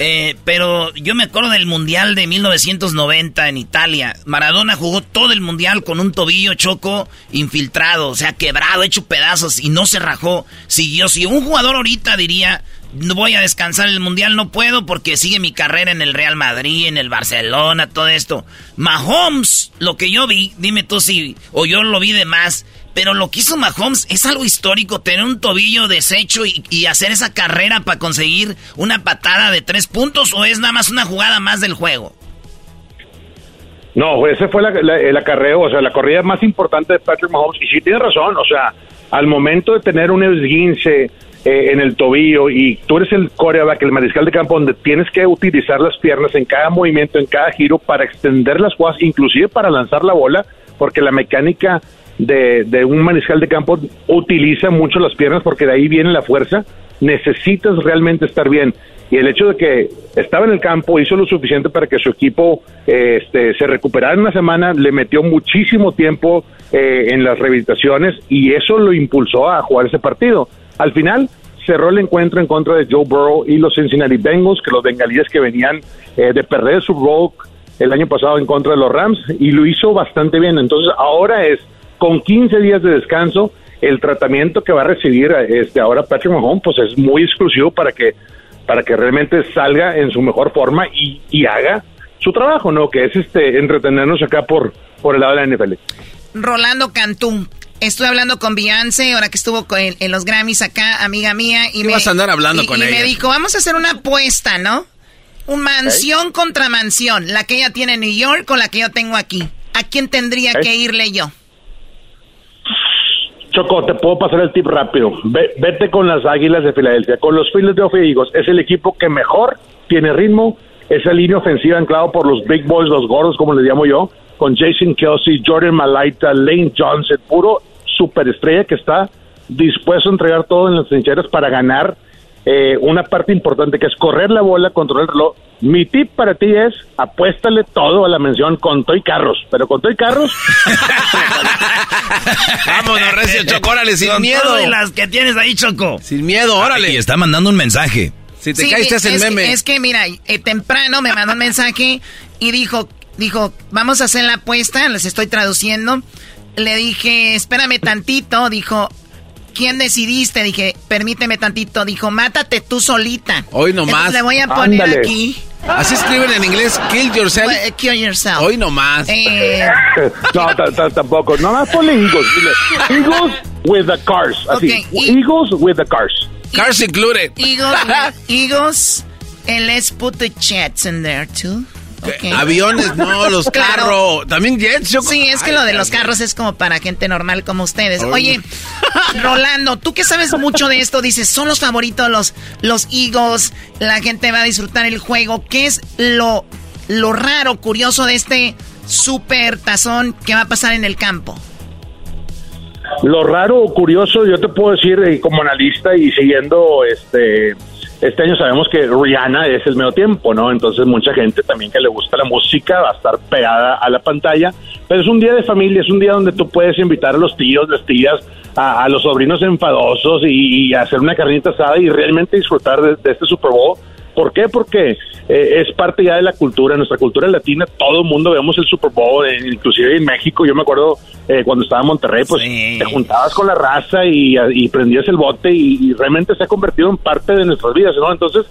eh, pero yo me acuerdo del Mundial de 1990 en Italia. Maradona jugó todo el Mundial con un tobillo choco infiltrado, o sea, quebrado, hecho pedazos y no se rajó. Siguió, si un jugador ahorita diría, voy a descansar el mundial, no puedo porque sigue mi carrera en el Real Madrid, en el Barcelona, todo esto. Mahomes, lo que yo vi, dime tú si, o yo lo vi de más, pero lo que hizo Mahomes es algo histórico, tener un tobillo deshecho y, hacer esa carrera para conseguir una patada de tres puntos, o es nada más una jugada más del juego. No, ese fue el acarreo, o sea, la corrida más importante de Patrick Mahomes, y sí tiene razón, o sea, al momento de tener un esguince eh, en el tobillo y tú eres el coreback, el mariscal de campo, donde tienes que utilizar las piernas en cada movimiento, en cada giro para extender las jugadas, inclusive para lanzar la bola, porque la mecánica de, de un mariscal de campo utiliza mucho las piernas porque de ahí viene la fuerza. Necesitas realmente estar bien. Y el hecho de que estaba en el campo hizo lo suficiente para que su equipo eh, este, se recuperara en una semana, le metió muchísimo tiempo eh, en las rehabilitaciones y eso lo impulsó a jugar ese partido. Al final cerró el encuentro en contra de Joe Burrow y los Cincinnati Bengals, que los bengalíes que venían eh, de perder su rock el año pasado en contra de los Rams y lo hizo bastante bien. Entonces ahora es con 15 días de descanso el tratamiento que va a recibir este ahora Patrick Mahomes pues es muy exclusivo para que para que realmente salga en su mejor forma y, y haga su trabajo, ¿no? Que es este entretenernos acá por por el lado de la NFL. Rolando Cantú, Estuve hablando con Beyoncé, ahora que estuvo en, los Grammys acá, amiga mía. Y me, vas a andar hablando con ella? Y me dijo, vamos a hacer una apuesta, ¿no? Un mansión contra mansión. La que ella tiene en New York o la que yo tengo aquí. ¿A quién tendría que irle yo? Choco, te puedo pasar el tip rápido. vete con las Águilas de Filadelfia, con los Philadelphia Eagles. Es el equipo que mejor tiene ritmo, esa línea ofensiva anclado por los big boys, los gordos, como les llamo yo, con Jason Kelsey, Jordan Malaita, Lane Johnson, puro superestrella que está dispuesto a entregar todo en las trincheras para ganar eh, una parte importante que es correr la bola, controlar el reloj. Mi tip para ti es apuéstale todo a la mención con Toy Carros, pero con Toy Carros. Vámonos, Recio Choco, órale, sin Con miedo. todo y las que tienes ahí, Choco. Sin miedo, órale. Y está mandando un mensaje. Si te Sí, caes, te hace el es, meme. Que, es que, mira, eh, temprano me mandó un mensaje y dijo, dijo, vamos a hacer la apuesta, les estoy traduciendo. Le dije, espérame tantito, dijo, ¿quién decidiste? Dije, permíteme tantito, dijo, mátate tú solita. Hoy nomás. Entonces le voy a poner Ándale. aquí. Así escriben en inglés, kill yourself. Eh, Kill yourself. Hoy nomás. Eh, no, ta- ta- tampoco. No más ponle Eagles. Eagles with the cars. Así. Ok, y- Eagles with the cars. Cars included. Eagles, Eagles, and let's put the jets in there too. Okay. Aviones, no, los Claro. carros. También jets, Choco. Sí, es que Ay, lo de los carros es como para gente normal como ustedes. Ay. Oye, Rolando, tú que sabes mucho de esto, dices, son los favoritos los, los Eagles, la gente va a disfrutar el juego. ¿Qué es lo, lo raro, curioso de este super tazón que va a pasar en el campo? Lo raro o curioso, yo te puedo decir, eh, como analista y siguiendo este. Este año sabemos que Rihanna es el medio tiempo, ¿no? Entonces mucha gente también que le gusta la música va a estar pegada a la pantalla. Pero es un día de familia, es un día donde tú puedes invitar a los tíos, las tías, a, a los sobrinos enfadosos y, y hacer una carnita asada y realmente disfrutar de, de este Super Bowl. ¿Por qué? Porque eh, es parte ya de la cultura, nuestra cultura latina, todo el mundo vemos el Super Bowl, eh, inclusive en México, yo me acuerdo eh, cuando estaba en Monterrey, pues te juntabas con la raza y, y prendías el bote y, y realmente se ha convertido en parte de nuestras vidas, ¿no? Entonces,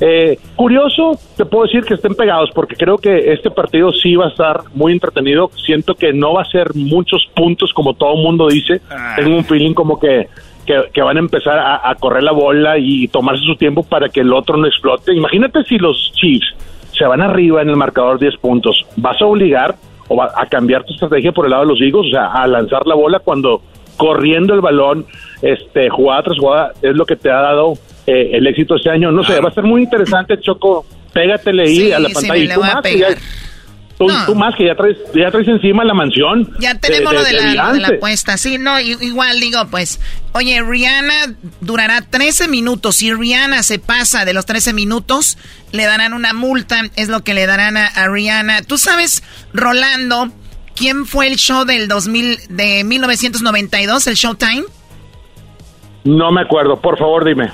eh, curioso, te puedo decir que estén pegados porque creo que este partido sí va a estar muy entretenido, siento que no va a ser muchos puntos como todo el mundo dice, tengo un feeling como que que, que van a empezar a, a correr la bola y tomarse su tiempo para que el otro no explote. Imagínate si los Chiefs se van arriba en el marcador 10 puntos, vas a obligar o va a cambiar tu estrategia por el lado de los Eagles, o sea, a lanzar la bola cuando corriendo el balón, este, jugada tras jugada, es lo que te ha dado eh, el éxito este año. No sé, va a ser muy interesante, Choco. Pégatele ahí Sí, a la sí, pantalla. me y voy a ya. Tú, No. tú más que ya traes, ya traes encima la mansión. Ya tenemos lo de, la, de apuesta. Sí, no, igual digo, pues, oye, Rihanna durará 13 minutos. Si Rihanna se pasa de los 13 minutos, le darán una multa. Es lo que le darán a, a Rihanna. ¿Tú sabes, Rolando, quién fue el show del 2000, de 1992, el Showtime? No me acuerdo, por favor dime.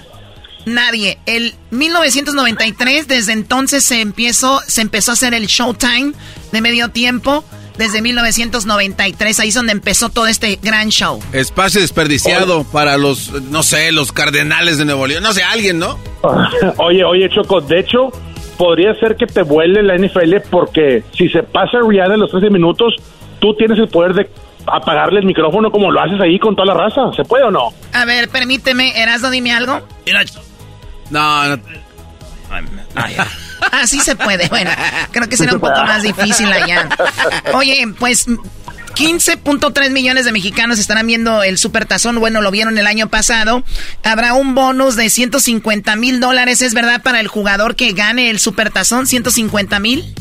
Nadie. El 1993, desde entonces se empezó, se empezó a hacer el Showtime de medio tiempo. Desde 1993, ahí es donde empezó todo este gran show. Espacio desperdiciado para los, no sé, los cardenales de Nuevo León. No sé, alguien, ¿no? Oye, oye, Choco, de hecho, podría ser que te vuele la NFL porque si se pasa Rihanna en los 13 minutos, tú tienes el poder de apagarle el micrófono como lo haces ahí con toda la raza. ¿Se puede o no? A ver, permíteme, Erasmo, dime algo. No, no. Ah, sí se puede. Bueno, creo que será un poco más difícil allá. Oye, pues 15.3 millones de mexicanos estarán viendo el Supertazón. Bueno, lo vieron el año pasado. Habrá un bonus de 150 mil dólares. ¿Es verdad para el jugador que gane el Supertazón? ¿150 mil?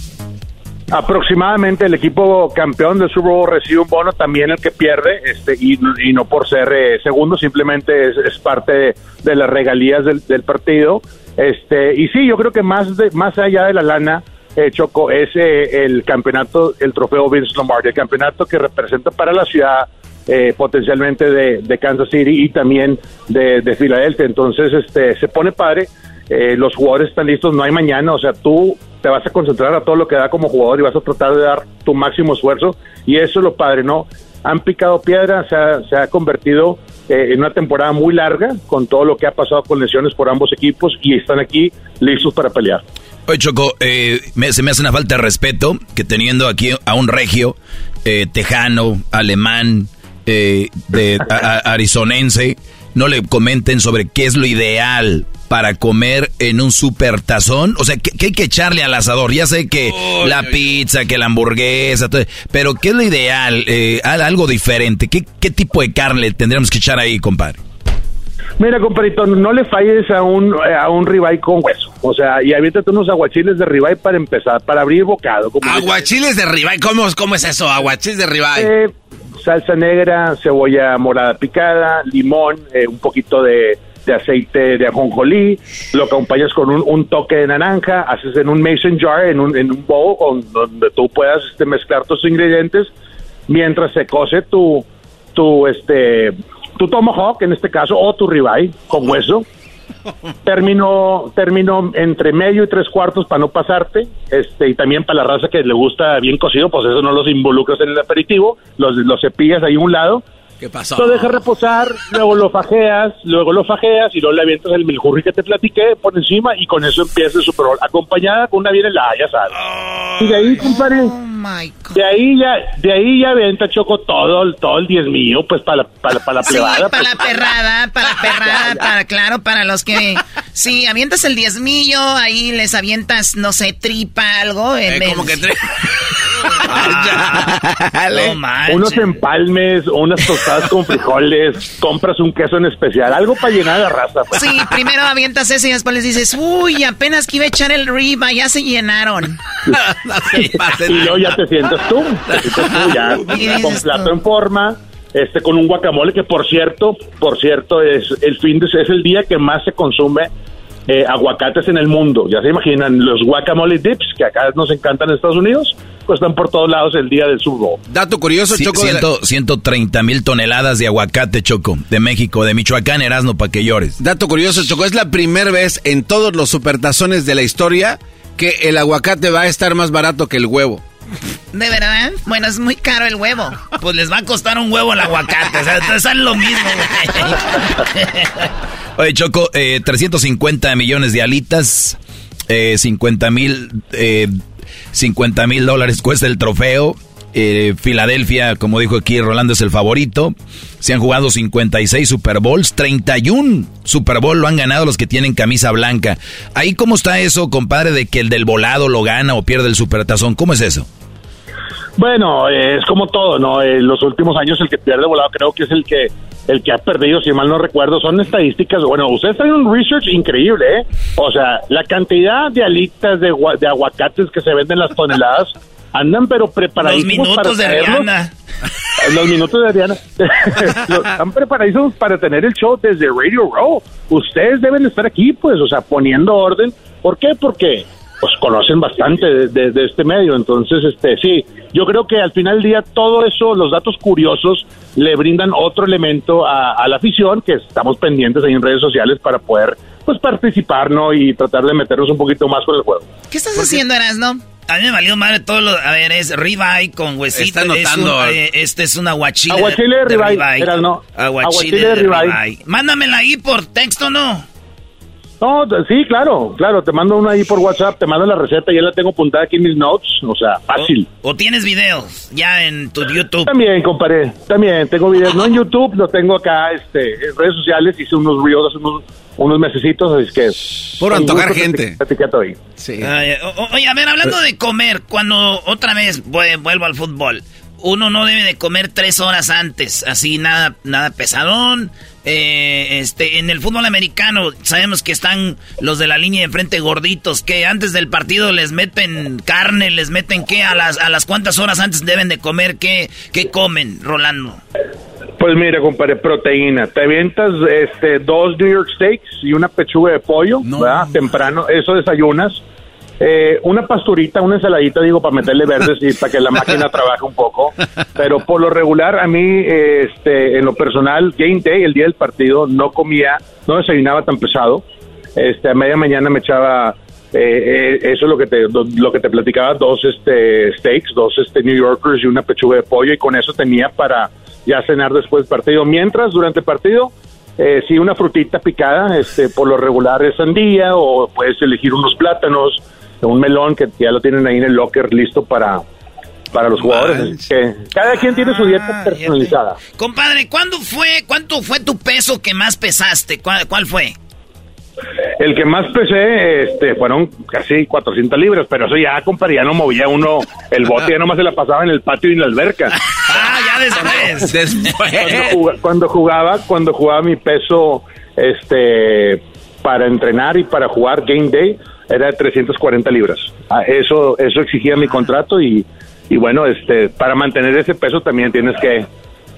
Aproximadamente el equipo campeón del Super Bowl recibe un bono, también el que pierde, este, y, y no por ser eh, segundo, simplemente es, es parte de, las regalías del, del partido. Este, y sí, yo creo que más, de, más allá de la lana, eh, Choco, es eh, el campeonato, el trofeo Vince Lombardi, el campeonato que representa para la ciudad eh, potencialmente de, de Kansas City y también de, de Filadelfia. Entonces, este, se pone padre. Eh, los jugadores están listos, no hay mañana, o sea, tú te vas a concentrar a todo lo que da como jugador y vas a tratar de dar tu máximo esfuerzo y eso es lo padre, ¿no? Han picado piedra, se ha, se ha convertido eh, en una temporada muy larga con todo lo que ha pasado con lesiones por ambos equipos y están aquí listos para pelear. Oye, Choco, eh, me- se me hace una falta de respeto que teniendo aquí a un regio eh, tejano, alemán, eh, de arizonense, no le comenten sobre qué es lo ideal para comer en un super tazón. O sea, ¿qué, qué hay que echarle al asador? Ya sé que la pizza, que la hamburguesa, todo, pero ¿qué es lo ideal? Eh, al- algo diferente. ¿Qué, ¿Qué tipo de carne tendríamos que echar ahí, compadre? Mira, compadrito, no le falles a un, a un ribeye con hueso. O sea, y aviéntate unos aguachiles de ribeye para empezar, para abrir bocado. Como Aguachiles de ribeye, ¿cómo, ¿cómo es eso? Aguachiles de ribeye. Eh, salsa negra, cebolla morada picada, limón, eh, un poquito de, de aceite de ajonjolí, lo acompañas con un, un toque de naranja, haces en un mason jar, en un, en un bowl con- donde tú puedas este, mezclar tus ingredientes, mientras se cose tu, tu, este, tu tomahawk, en este caso, o tu ribeye con hueso. Término, término entre medio y tres cuartos para no pasarte, este, y también para la raza que le gusta bien cocido, pues eso no los involucras en el aperitivo, los, los cepillas ahí a un lado, ¿Qué pasó? lo dejas reposar, luego lo fajeas, luego lo fajeas y luego le avientas el miljurri que te platiqué por encima y con eso empieza el Super Bowl, acompañada con una bien helada, ya sabes. y de ahí, compadre, de ahí ya, de ahí ya venta Choco todo, el- todo el diez mío, pues para la, para, para la Sí, plebada. para pues. la perrada, para la perrada, para, claro, para los que... Sí, avientas el diezmillo, ahí les avientas, no sé, tripa, algo. en Eh, como vez- que tri- no manches. Unos empalmes, unas tostadas con frijoles, compras un queso en especial, algo para llenar la raza. pues. Sí, primero avientas eso y después les dices, uy, apenas que iba a echar el riba, ya se llenaron. y luego ya te sientas tú, te sientas tú ya con plato en forma, este con un guacamole que por cierto, por cierto es el fin de es el día que más se consume eh, aguacates en el mundo. Ya se imaginan los guacamole dips que acá nos encantan en Estados Unidos, pues están por todos lados el día del Bowl. Dato curioso, Sí, Choco. de la- ciento- 130 mil toneladas de aguacate, Choco, de México, de Michoacán, Erasmo, para que llores. Dato curioso, Choco, es la primera vez en todos los supertazones de la historia que el aguacate va a estar más barato que el huevo. ¿De verdad? Bueno, es muy caro el huevo. Pues les va a costar un huevo el aguacate. O sea, entonces es lo mismo, güey. Oye, Choco, eh, 350 millones de alitas, eh, 50 mil eh, 50 mil dólares cuesta el trofeo. Eh, Filadelfia, como dijo aquí, Rolando es el favorito. Se han jugado 56 Super Bowls, 31 Super Bowl lo han ganado los que tienen camisa blanca. Ahí, ¿cómo está eso, compadre, de que el del volado lo gana o pierde el supertazón? ¿Cómo es eso? Bueno, eh, es como todo, ¿no? En los últimos años el que pierde volado creo que es el que el que ha perdido, si mal no recuerdo, son estadísticas. Bueno, ustedes traen un research increíble, ¿eh? O sea, la cantidad de alitas de, de aguacates que se venden las toneladas andan pero Los preparadísimos minutos para de. Rihanna. Los minutos de. Los- Están preparadísimos para tener el show desde Radio Row. Ustedes deben estar aquí, pues, o sea, poniendo orden. ¿Por qué? Porque pues conocen bastante de, de- de este medio. Entonces, este, sí, yo creo que al final del día todo eso, los datos curiosos, le brindan otro elemento a, a la afición que estamos pendientes ahí en redes sociales para poder, pues, participar, ¿no? Y tratar de meternos un poquito más con el juego. ¿Qué estás haciendo, Erasno? A mí me valió madre todo lo... A ver, es ribeye con huesito. Está anotando. Es un, eh, este es un aguachile. Aguachile de ribeye, Erasno. Aguachile, Aguachile de de ribeye. Mándamela ahí por texto, ¿no? No, sí, claro, claro, te mando una ahí por WhatsApp, te mando la receta, ya la tengo apuntada aquí en mis notes, o sea, fácil. ¿O tienes videos ya en tu YouTube? También, compadre, también tengo videos, no en YouTube, lo tengo acá este, en redes sociales, hice unos reels hace unos, unos mesecitos, así que... Con antojar gente. te etiqueto ahí. Ay, o- o- oye, a ver, hablando de comer, cuando otra vez vue- vuelvo al fútbol, uno no debe de comer tres horas antes, así nada, nada pesadón. Eh, este, en el fútbol americano sabemos que están los de la línea de frente gorditos, que antes del partido les meten carne, les meten qué, a las, a las cuántas horas antes deben de comer, qué, qué comen, Rolando. Pues mira, compadre, proteína. Te avientas este, dos New York Steaks y una pechuga de pollo, ¿verdad? Temprano, eso desayunas. Eh, una pasturita, una ensaladita, digo, para meterle verdes y para que la máquina trabaje un poco. Pero por lo regular, a mí, este, en lo personal, game day, el día del partido, no comía, no desayunaba tan pesado. Este, a media mañana me echaba, eh, eh, eso es lo que te, lo que te platicaba, dos este, steaks, dos este, New Yorkers y una pechuga de pollo, y con eso tenía para ya cenar después del partido. Mientras, durante el partido, eh, sí, una frutita picada, este, por lo regular es sandía, o puedes elegir unos plátanos, un melón que ya lo tienen ahí en el locker listo para, para los jugadores. Que cada quien tiene su dieta personalizada. Compadre, ¿cuándo fue, cuánto fue tu peso que más pesaste? ¿Cuál, cuál fue? El que más pesé este, fueron casi 400 libras, pero eso ya, compadre, ya no movía uno el bote, ya nomás se la pasaba en el patio y en la alberca. Ah, ya después. Cuando, juga- cuando jugaba, cuando jugaba mi peso, este, para entrenar y para jugar Game Day era de 340 libras. Ah, Eso, eso exigía mi contrato y, y bueno, este, para mantener ese peso también tienes que,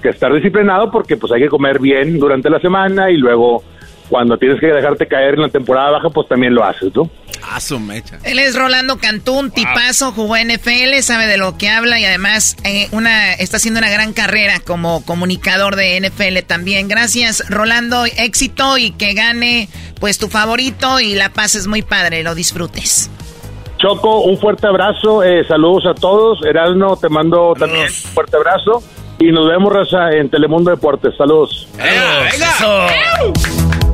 que estar disciplinado porque pues hay que comer bien durante la semana y luego cuando tienes que dejarte caer en la temporada baja pues también lo haces, ¿no? Ah, su mecha. Él es Rolando Cantún, tipazo, jugó NFL, sabe de lo que habla y además eh, una está haciendo una gran carrera como comunicador de NFL también. Gracias, Rolando, éxito y que gane pues tu favorito y la pases muy padre, lo disfrutes. Choco, un fuerte abrazo, eh, saludos a todos. Erasmo, te mando también un fuerte abrazo. Y nos vemos, Raza, en Telemundo Deportes. Saludos.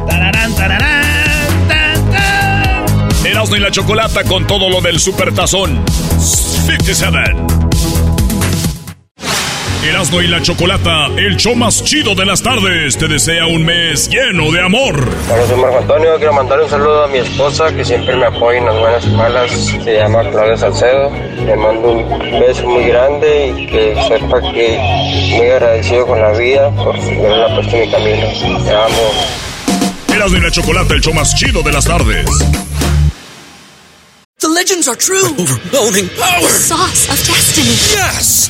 Tararán, tararán, tan, tan. Erasmo y la chocolata con todo lo del supertazón. 57. Erasmo y la chocolata, el show más chido de las tardes, te desea un mes lleno de amor. Hola, soy Marco Antonio. Quiero mandar un saludo a mi esposa que siempre me apoya en las buenas y malas. Se llama Claudia Salcedo. Le mando un beso muy grande y que sepa que muy agradecido con la vida por haberla puesto en mi camino. Te amo. Erasmo y la chocolata, el show más chido de las tardes. The legends are true. Overwhelming power! The sauce of destiny. Yes!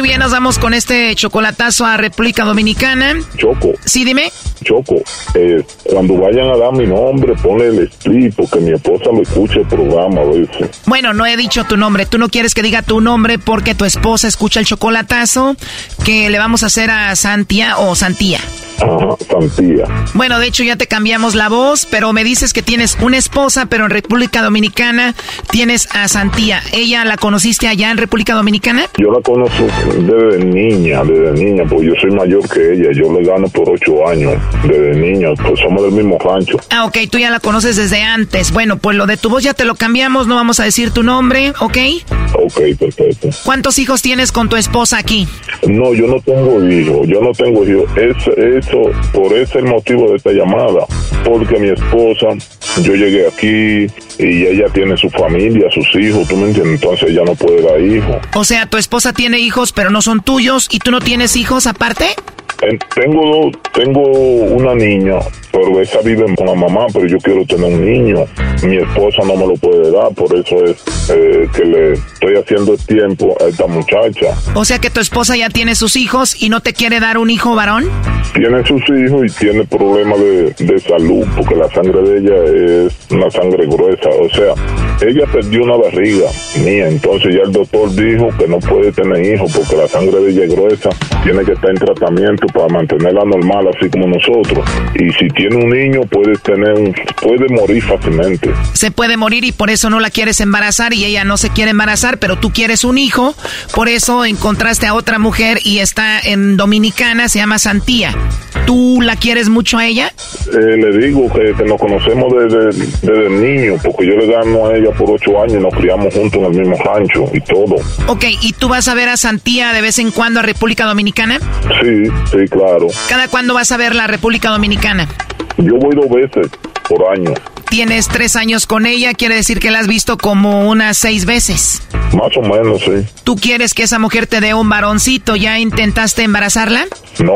Muy bien, nos vamos con este chocolatazo a República Dominicana. Choco. Sí, dime. Choco, eh, cuando vayan a dar mi nombre, ponle el split porque mi esposa lo escucha el programa a veces. Bueno, no he dicho tu nombre. Tú no quieres que diga tu nombre porque tu esposa escucha el chocolatazo que le vamos a hacer a Santia o Santía. Ajá, Santía. Bueno, de hecho ya te cambiamos la voz, pero me dices que tienes una esposa, pero en República Dominicana tienes a Santía. ¿Ella la conociste allá en República Dominicana? Yo la conozco desde niña, desde niña, pues yo soy mayor que ella, yo le gano por ocho años, desde niña, pues somos del mismo rancho. Ah, ok, tú ya la conoces desde antes. Bueno, pues lo de tu voz ya te lo cambiamos, no vamos a decir tu nombre, ¿ok? Ok, perfecto. ¿Cuántos hijos tienes con tu esposa aquí? No, yo no tengo hijos, yo no tengo hijos. Es, eso, por ese es el motivo de esta llamada. Porque mi esposa, yo llegué aquí y ella tiene su familia, sus hijos, ¿tú me entiendes? Entonces ella no puede dar hijos. O sea, tu esposa tiene hijos, pero no son tuyos, ¿y tú no tienes hijos aparte? Eh, Tengo, dos- tengo una niña, pero esa vive con la mamá, pero yo quiero tener un niño. Mi esposa no me lo puede dar, por eso es eh, que le estoy haciendo tiempo a esta muchacha. O sea que tu esposa ya tiene sus hijos y no te quiere dar un hijo varón. Tiene sus hijos y tiene problemas de, de salud, porque la sangre de ella es una sangre gruesa. O sea, ella perdió una barriga mía, entonces ya el doctor dijo que no puede tener hijos porque la sangre de ella es gruesa. Tiene que estar en tratamiento para mantenerla normal, así como nosotros. Y si tiene un niño, puede tener un- puede morir fácilmente. Se puede morir y por eso no la quieres embarazar y ella no se quiere embarazar, pero tú quieres un hijo. Por eso encontraste a otra mujer y está en Dominicana, se llama Santía. ¿Tú la quieres mucho a ella? Eh, le digo que, que nos conocemos desde, desde niño, porque yo le gano a ella por ocho años y nos criamos juntos en el mismo rancho y todo. Ok, ¿y tú vas a ver a Santía de vez en cuando a República Dominicana? Sí, sí, claro. ¿Cada cuándo vas a ver la República Dominicana? Yo voy dos veces por año, Tienes tres años con ella, quiere decir que la has visto como unas seis veces. más o menos, sí. ¿Tú quieres que esa mujer te dé un varoncito? ¿Ya intentaste embarazarla? No,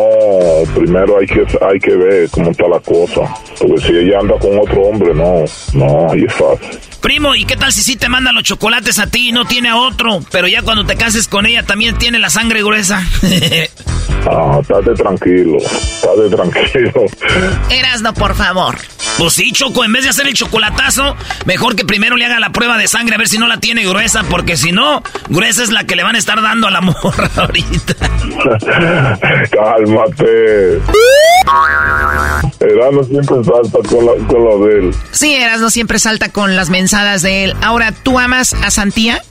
primero hay que hay que ver cómo está la cosa, porque si ella anda con otro hombre, no, no, ahí es fácil. Primo, ¿y qué tal si sí te manda los chocolates a ti y no tiene a otro? Pero ya cuando te cases con ella también tiene la sangre gruesa. Ah, estate tranquilo, estate tranquilo. Erasno, por favor. Pues sí, Choco, en vez de hacer el chocolatazo, mejor que primero le haga la prueba de sangre a ver si no la tiene gruesa, porque si no, gruesa es la que le van a estar dando a la morra ahorita. Cálmate. Erasmo siempre salta con, la, con lo de él. Sí, Erasno siempre salta con las mensadas de él. Ahora, ¿tú amas a Santía?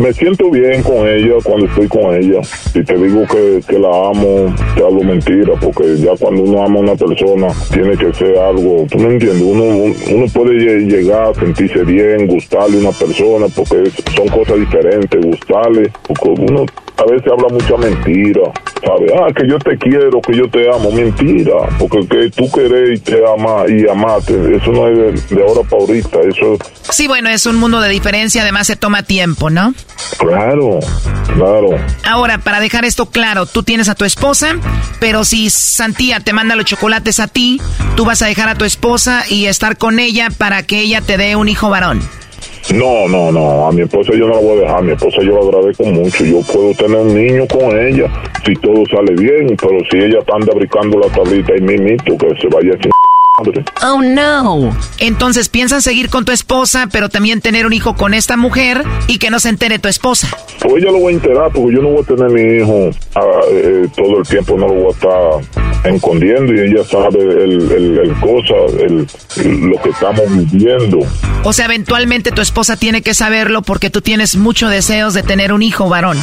Me siento bien con ella cuando estoy con ella. Si te digo que, que la amo, te hablo mentira, porque ya cuando uno ama a una persona, tiene que ser algo, tú me entiendes, uno, uno puede lle- llegar a sentirse bien, gustarle a una persona, porque son cosas diferentes, gustarle, porque uno a veces habla mucha mentira, ¿sabes? Ah, que yo te quiero, que yo te amo, mentira, porque que tú querés y te amas y amate, eso no es de, de ahora para ahorita, eso Sí, bueno, es un mundo de diferencia, además se toma tiempo, ¿no? Claro, claro. Ahora, para dejar esto claro, tú tienes a tu esposa, pero si Santía te manda los chocolates a ti, tú vas a dejar a tu esposa y estar con ella para que ella te dé un hijo varón. No, no, no, a mi esposa yo no la voy a dejar, a mi esposa yo la agradezco mucho, yo puedo tener un niño con ella, si todo sale bien, pero si ella está anda brincando la tablita y mimito, que se vaya madre. Oh no. Entonces piensas seguir con tu esposa, pero también tener un hijo con esta mujer y que no se entere tu esposa. Pues ella lo voy a enterar, porque yo no voy a tener mi hijo ah, eh, todo el tiempo, no lo voy a estar escondiendo y ella sabe el, el, el cosa, el, lo que estamos viviendo. O sea, eventualmente tu esposa tiene que saberlo porque tú tienes muchos deseos de tener un hijo varón.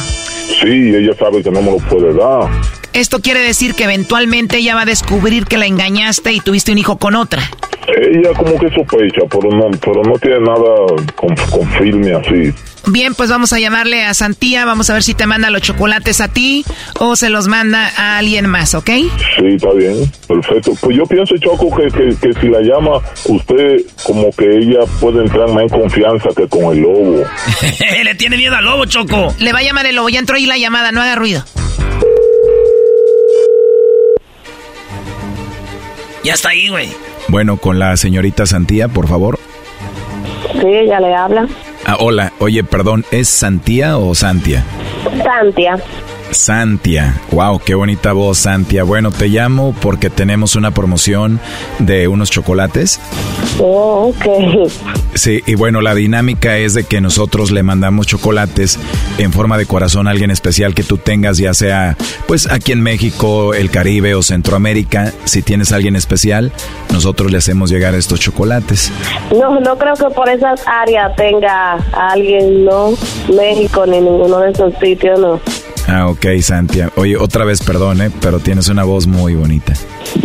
Sí, ella sabe que no me lo puede dar. Esto quiere decir que eventualmente ella va a descubrir que la engañaste y tuviste un hijo con otra. Ella como que sospecha, pero no, pero no tiene nada con, confirme así. Bien, pues vamos a llamarle a Santía, vamos a ver si te manda los chocolates a ti o se los manda a alguien más, ¿ok? Sí, está bien, perfecto. Pues yo pienso, Choco, que, que, que si la llama usted, como que ella puede entrar más en confianza que con el lobo. Le tiene miedo al lobo, Choco. Le va a llamar el lobo, ya entró ahí la llamada, no haga ruido. Ya está ahí, güey. Bueno, con la señorita Santía, por favor. Sí, ella le habla. Ah, hola, oye, perdón, ¿es Santía o Santia? Santia. Santia, wow, qué bonita voz, Santia. Bueno, te llamo porque tenemos una promoción de unos chocolates. Oh, ok. Sí, y bueno, la dinámica es de que nosotros le mandamos chocolates en forma de corazón a alguien especial que tú tengas, ya sea pues aquí en México, el Caribe o Centroamérica. Si tienes a alguien especial, nosotros le hacemos llegar estos chocolates. No, no creo que por esas áreas tenga a alguien, no. México ni ninguno de esos sitios, no. Ah, ok, Santia. Oye, otra vez perdón, ¿eh? pero tienes una voz muy bonita.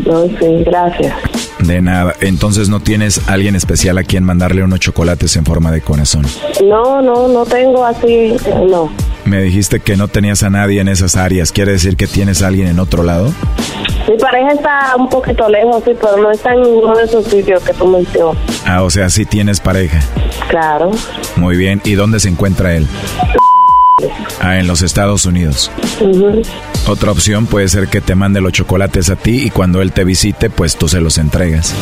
No, sí, gracias. De nada. Entonces no tienes alguien especial a quien mandarle unos chocolates en forma de corazón. No, no, no tengo así, no. Me dijiste que no tenías a nadie en esas áreas. ¿Quiere decir que tienes a alguien en otro lado? Mi pareja está un poquito lejos, sí, pero no está en ninguno de esos sitios que tú mencionas. Ah, o sea, sí tienes pareja. Claro. Muy bien. ¿Y dónde se encuentra él? Ah, en los Estados Unidos. Ujú. Otra opción puede ser que te mande los chocolates a ti y cuando él te visite, pues tú se los entregas.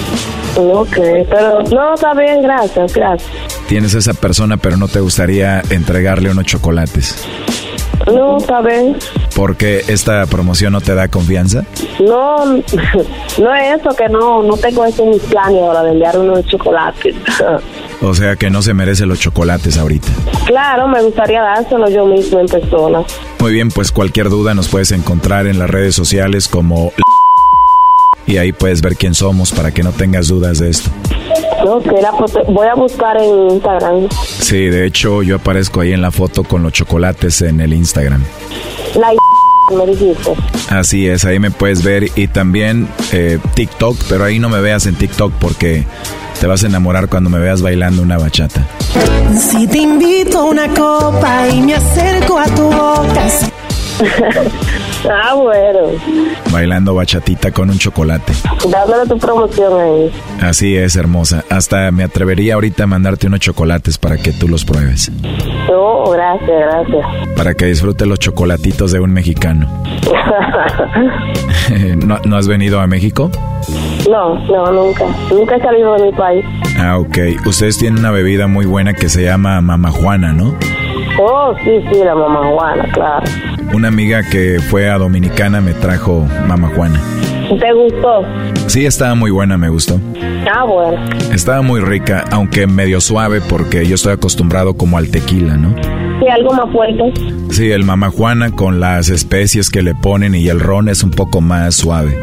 Ok, pero no, está bien, gracias, gracias. Tienes esa persona, pero no te gustaría entregarle unos chocolates. No, está bien. Porque esta promoción no te da confianza. No, no es eso, que no, no tengo eso en mis planes ahora de enviar unos chocolates. O sea que no se merece los chocolates ahorita. Claro, me gustaría dárselo yo mismo en persona. Muy bien, pues cualquier duda nos puedes encontrar en las redes sociales como... Y ahí puedes ver quién somos para que no tengas dudas de esto. Ok, la foto- voy a buscar en Instagram. Sí, de hecho yo aparezco ahí en la foto con los chocolates en el Instagram. La me dijiste. Así es, ahí me puedes ver y también eh, TikTok, pero ahí no me veas en TikTok porque te vas a enamorar cuando me veas bailando una bachata. Si te invito a una copa y me acerco a tu boca. ah, bueno. Bailando bachatita con un chocolate. Dándole tu promoción ahí. Así es, hermosa. Hasta me atrevería ahorita a mandarte unos chocolates para que tú los pruebes. No, gracias, gracias. Para que disfrutes los chocolatitos de un mexicano. ¿No, no has venido a México? no, no, nunca. Nunca he salido de mi país. Ah, ok. Ustedes tienen una bebida muy buena que se llama Mama Juana, ¿no? Oh, sí, sí, la mamá Juana, claro. Una amiga que fue a Dominicana me trajo Mama Juana. ¿Te gustó? Sí, estaba muy buena, me gustó. Ah, bueno. Estaba muy rica, aunque medio suave porque yo estoy acostumbrado como al tequila, ¿no? Sí, algo más fuerte. Sí, el Mama Juana con las especies que le ponen y el ron es un poco más suave.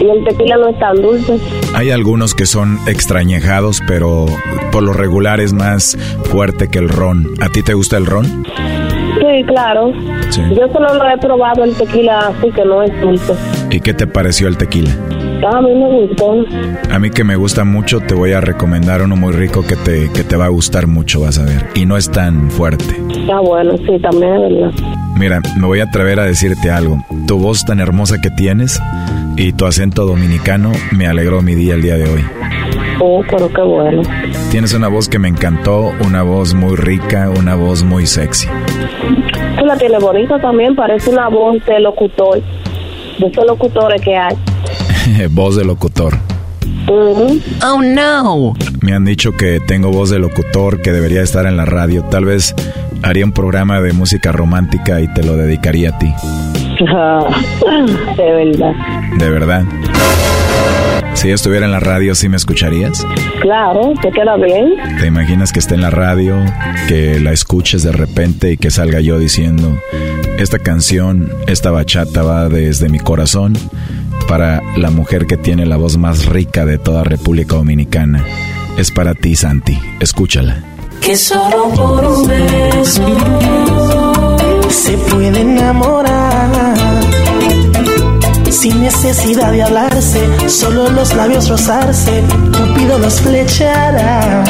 Y el tequila no es tan dulce. Hay algunos que son extrañejados, pero por lo regular es más fuerte que el ron. ¿A ti te gusta el ron? Sí, claro. Yo solo lo he probado el tequila así que no es dulce. ¿Y qué te pareció el tequila? Ah, a mí me gustó. A mí que me gusta mucho, te voy a recomendar uno muy rico que te, que te va a gustar mucho, vas a ver. Y no es tan fuerte. Ah, bueno, sí, también es verdad. Mira, me voy a atrever a decirte algo. Tu voz tan hermosa que tienes y tu acento dominicano me alegró mi día el día de hoy. Oh, pero qué bueno. Tienes una voz que me encantó, una voz muy rica, una voz muy sexy. Tú la tienes bonita también, parece una voz de locutor. De esos locutores que hay. voz de locutor. Oh no. Me han dicho que tengo voz de locutor, que debería estar en la radio. Tal vez haría un programa de música romántica y te lo dedicaría a ti. de verdad. ¿De verdad? Si yo estuviera en la radio, ¿sí me escucharías? Claro, te queda bien. ¿Te imaginas que esté en la radio, que la escuches de repente y que salga yo diciendo, esta canción, esta bachata va desde mi corazón para la mujer que tiene la voz más rica de toda República Dominicana? Es para ti, Santi. Escúchala. Que solo por un beso se puede enamorar sin necesidad de hablarse, solo los labios rozarse, Cupido los flechará.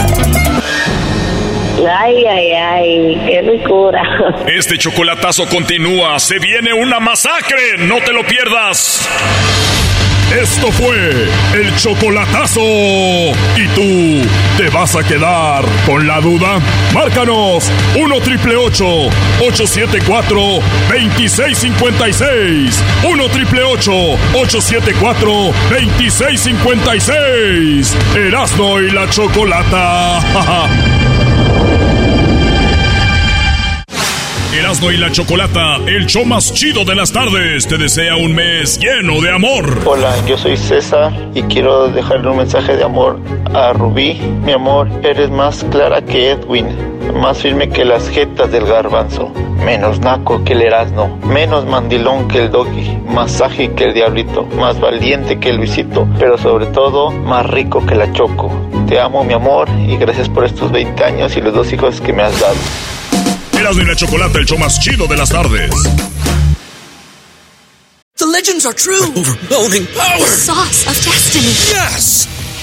Ay, ay, ay, qué ricura. Este chocolatazo continúa, se viene una masacre, no te lo pierdas. Esto fue el chocolatazo. ¿Y tú te vas a quedar con la duda? Márcanos 1 triple 874 2656. 1 triple 874 2656. Erasno y la chocolata. Erasmo y la Chocolata, el show más chido de las tardes, te desea un mes lleno de amor. Hola, yo soy César y quiero dejarle un mensaje de amor a Rubí. Mi amor, eres más clara que Edwin, más firme que las jetas del garbanzo, menos naco que el Erasmo, menos mandilón que el Doggy, más ágil que el Diablito, más valiente que el Luisito, pero sobre todo más rico que la Choco. Te amo, mi amor, y gracias por estos 20 años y los dos hijos que me has dado. Erasmo y la Chocolata, el show más chido de las tardes. The legends are true. Overwhelming power! The sauce of destiny. Yes!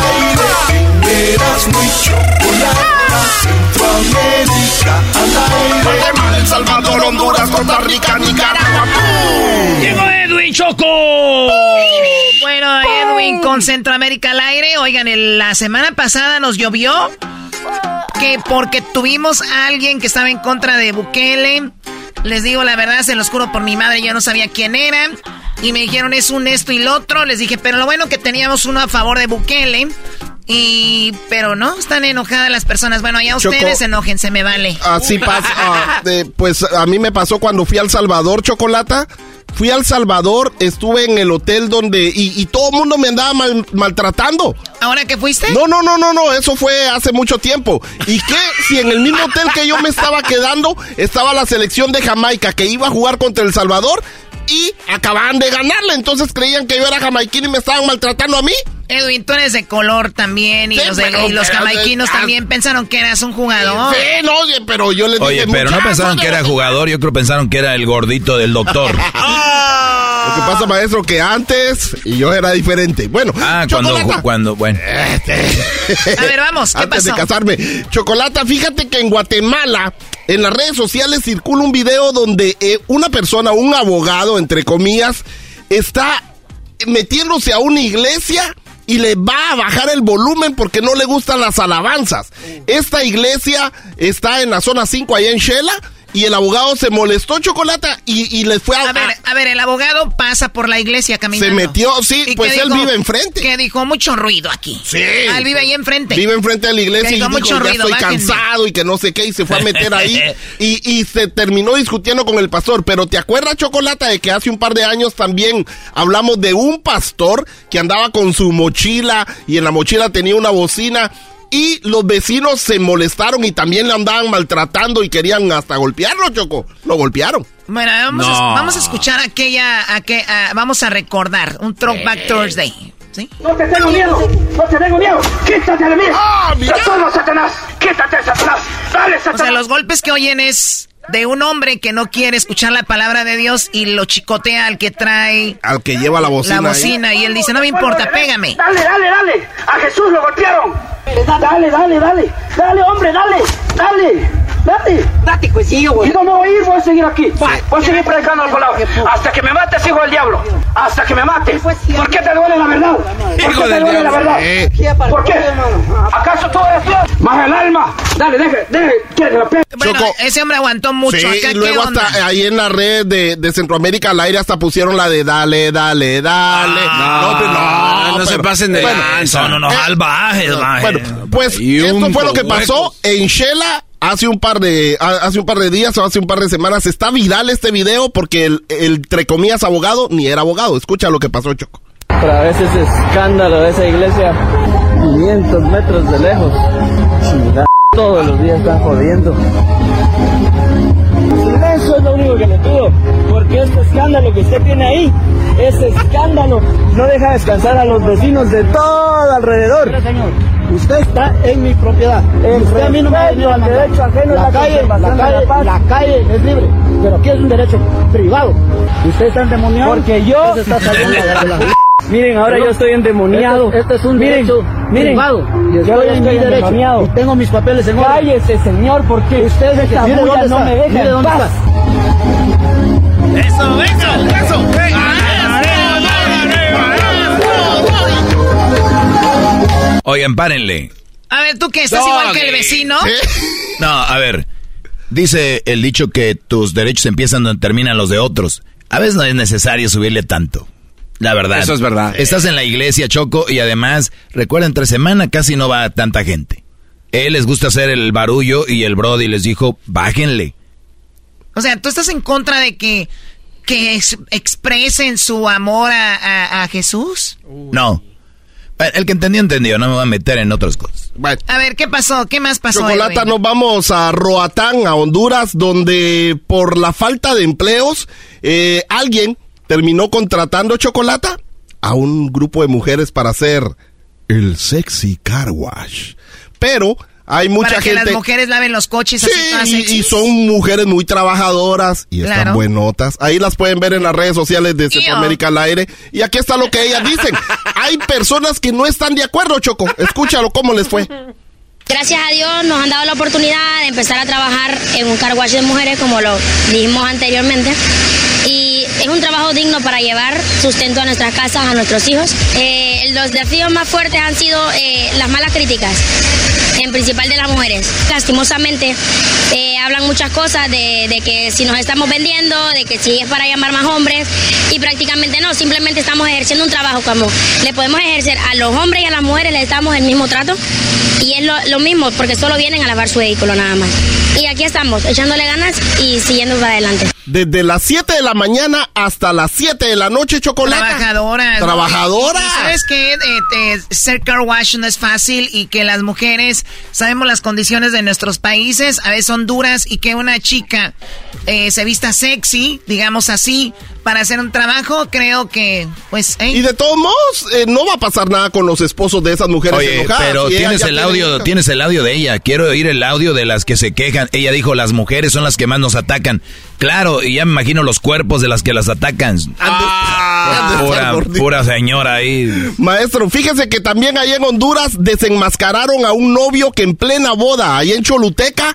Aire, eras muy chocolata. Centroamérica al aire. Guatemala, El Salvador, Honduras, Costa Rica, Nicaragua. Llegó Edwin Choco. Bueno, Edwin con Centroamérica al aire. Oigan, el- la semana pasada nos llovió que porque tuvimos a alguien que estaba en contra de Bukele. Les digo la verdad, se los juro por mi madre, yo no sabía quién era. Y me dijeron es un esto y lo otro. Les dije, pero lo bueno que teníamos uno a favor de Bukele. Y, pero no, están enojadas las personas. Bueno, allá Choco. ustedes enójense, me vale. Así pasa. ah, de- pues a mí me pasó cuando fui al Salvador, Chocolata. Fui al Salvador, estuve en el hotel donde... Y, y todo el mundo me andaba mal- maltratando. ¿Ahora que fuiste? No, no, no, no, no, eso fue hace mucho tiempo. ¿Y qué? Si en el mismo hotel que yo me estaba quedando estaba la selección de Jamaica que iba a jugar contra El Salvador y acababan de ganarla. Entonces creían que yo era jamaiquino y me estaban maltratando a mí. Edwin, tú eres de color también y Sí, los, de- pero- y los pero- jamaiquinos ah, también pensaron que eras un jugador. Sí, no, oye, pero yo les dije... Oye, pero no "Muchachos, pensaron que era jugador, yo creo que pensaron que era el gordito del doctor. Lo que pasa, maestro, que antes y yo era diferente. Bueno, ah, cuando, cuando, bueno. Este. A ver, vamos, ¿qué antes de casarme. Chocolata, fíjate que en Guatemala, en las redes sociales circula un video donde eh, una persona, un abogado, entre comillas, está metiéndose a una iglesia y le va a bajar el volumen porque no le gustan las alabanzas. Esta iglesia está en la zona 5 allá en Shela y el abogado se molestó Chocolata y, y le fue a... A ver, a ver, el abogado pasa por la iglesia caminando. Se metió, sí, pues él vive enfrente. Que dijo mucho ruido aquí. Sí. Ah, él vive ahí enfrente. Vive enfrente de la iglesia y dijo, mucho ya ruido, estoy cansado y que no sé qué, y se fue a meter ahí y, y se terminó discutiendo con el pastor. Pero ¿te acuerdas, Chocolata, de que hace un par de años también hablamos de un pastor que andaba con su mochila y en la mochila tenía una bocina y los vecinos se molestaron y también le andaban maltratando y querían hasta golpearlo, Choco. Lo golpearon. Bueno, vamos, a, vamos a escuchar aquella, a que, vamos a recordar un Throwback Thursday. ¿Sí? No te tengo miedo, no te tengo miedo, quítate de mí. ¡Ah, Satanás! ¡Quítate, Satanás! ¡Dale, Satanás! O sea, los golpes que oyen es de un hombre que no quiere escuchar la palabra de Dios y lo chicotea al que trae... Al que lleva la bocina. La bocina y él dice, no me importa, pégame. Dale, dale, dale. A Jesús lo golpearon. Dale, dale, dale. Dale, hombre, dale. Dale. Date. Date, cuecillo, güey. Y no me voy a ir, voy a seguir aquí. Voy a seguir predicando la palabra. Hasta que me mates, hijo del diablo. Hasta que me mates. ¿Por qué te duele la verdad? ¿Por qué te duele la verdad? ¿Por qué? ¿Acaso todo es Dios? Más el alma. Dale, deje, deje. Que la Bueno, ese hombre aguantó mucho. Sí, y luego hasta ahí en la red de, de, Centroamérica al aire hasta pusieron la de dale, dale, dale. Ah, no, no, no, se pasen de bueno, no, no, salvajes, Bueno, pues esto fue lo que pasó en Shela hace un par de hace un par de días o hace un par de semanas está viral este video porque el, entre comillas abogado ni era abogado. Escucha lo que pasó, Choco. Pero a veces escándalo de esa iglesia 500 metros de lejos. Todos los días están jodiendo. Eso es lo único que le pido, porque este escándalo que usted tiene ahí, ese escándalo no deja descansar a los vecinos de todo alrededor. Usted está en mi propiedad. usted a mí no me ha derecho ajeno la, calle, la calle, la, calle es libre, pero aquí es un derecho privado. Usted está endemoniado porque yo está saliendo Miren, ahora yo estoy endemoniado. Este es un miren, derecho miren, privado. Yo estoy, estoy endemoniado. Y tengo mis papeles en orden. Cállese, señor, porque usted es esta bulla no me deja en paz. Eso, venga, eso, venga. Oigan, párenle. A ver, ¿tú qué? ¿Estás igual que el vecino? No, a ver. Dice el dicho que tus derechos empiezan donde terminan los de otros. A veces no es necesario subirle tanto. La verdad. Eso es verdad. Estás en la iglesia, Choco, y además, recuerda, entre semana casi no va tanta gente. Él les gusta hacer el barullo y el Brody les dijo, bájenle. O sea, ¿tú estás en contra de que, que expresen su amor a, a Jesús? No. El que entendió, entendió. No me voy a meter en otras cosas. A ver, ¿qué pasó? ¿Qué más pasó? Chocolata, nos vamos a Roatán, a Honduras, donde por la falta de empleos, eh, alguien terminó contratando Chocolata a un grupo de mujeres para hacer el sexy car wash. Pero hay mucha Para que las mujeres laven los coches sí, y, son mujeres muy trabajadoras y están buenotas. Ahí las pueden ver en las redes sociales de Centroamérica al aire. Y aquí está lo que ellas dicen. hay personas que no están de acuerdo, Choco. Escúchalo, ¿cómo les fue? Gracias a Dios nos han dado la oportunidad de empezar a trabajar en un carwash de mujeres, como lo dijimos anteriormente. Y es un trabajo digno para llevar sustento a nuestras casas, a nuestros hijos. Eh, los desafíos más fuertes han sido eh, las malas críticas en principal de las mujeres. Lastimosamente, eh, hablan muchas cosas de, que si nos estamos vendiendo, de que si es para llamar más hombres, y prácticamente no, simplemente estamos ejerciendo un trabajo como le podemos ejercer a los hombres y a las mujeres, les damos el mismo trato, y es lo, mismo, porque solo vienen a lavar su vehículo nada más. Y aquí estamos, echándole ganas y siguiendo para adelante. Desde las 7 de la mañana hasta las 7 de la noche, chocolate. Trabajadora. Trabajadora. ¿Sabes qué? Eh, ser car wash no es fácil y que las mujeres sabemos las condiciones de nuestros países, a veces son duras y que una chica eh, se vista sexy, digamos así, para hacer un trabajo, creo que, pues... ¿eh? Y de todos modos, eh, no va a pasar nada con los esposos de esas mujeres Oye, pero tienes el audio, tienes el audio de ella. Quiero oír el audio de las que se quejan. Ella dijo, las mujeres son las que más nos atacan. Claro, y ya me imagino los cuerpos de las que las atacan. Ah, pura, pura señora ahí. Maestro, fíjese que también ahí en Honduras desenmascararon a un novio que en plena boda, ahí en Choluteca,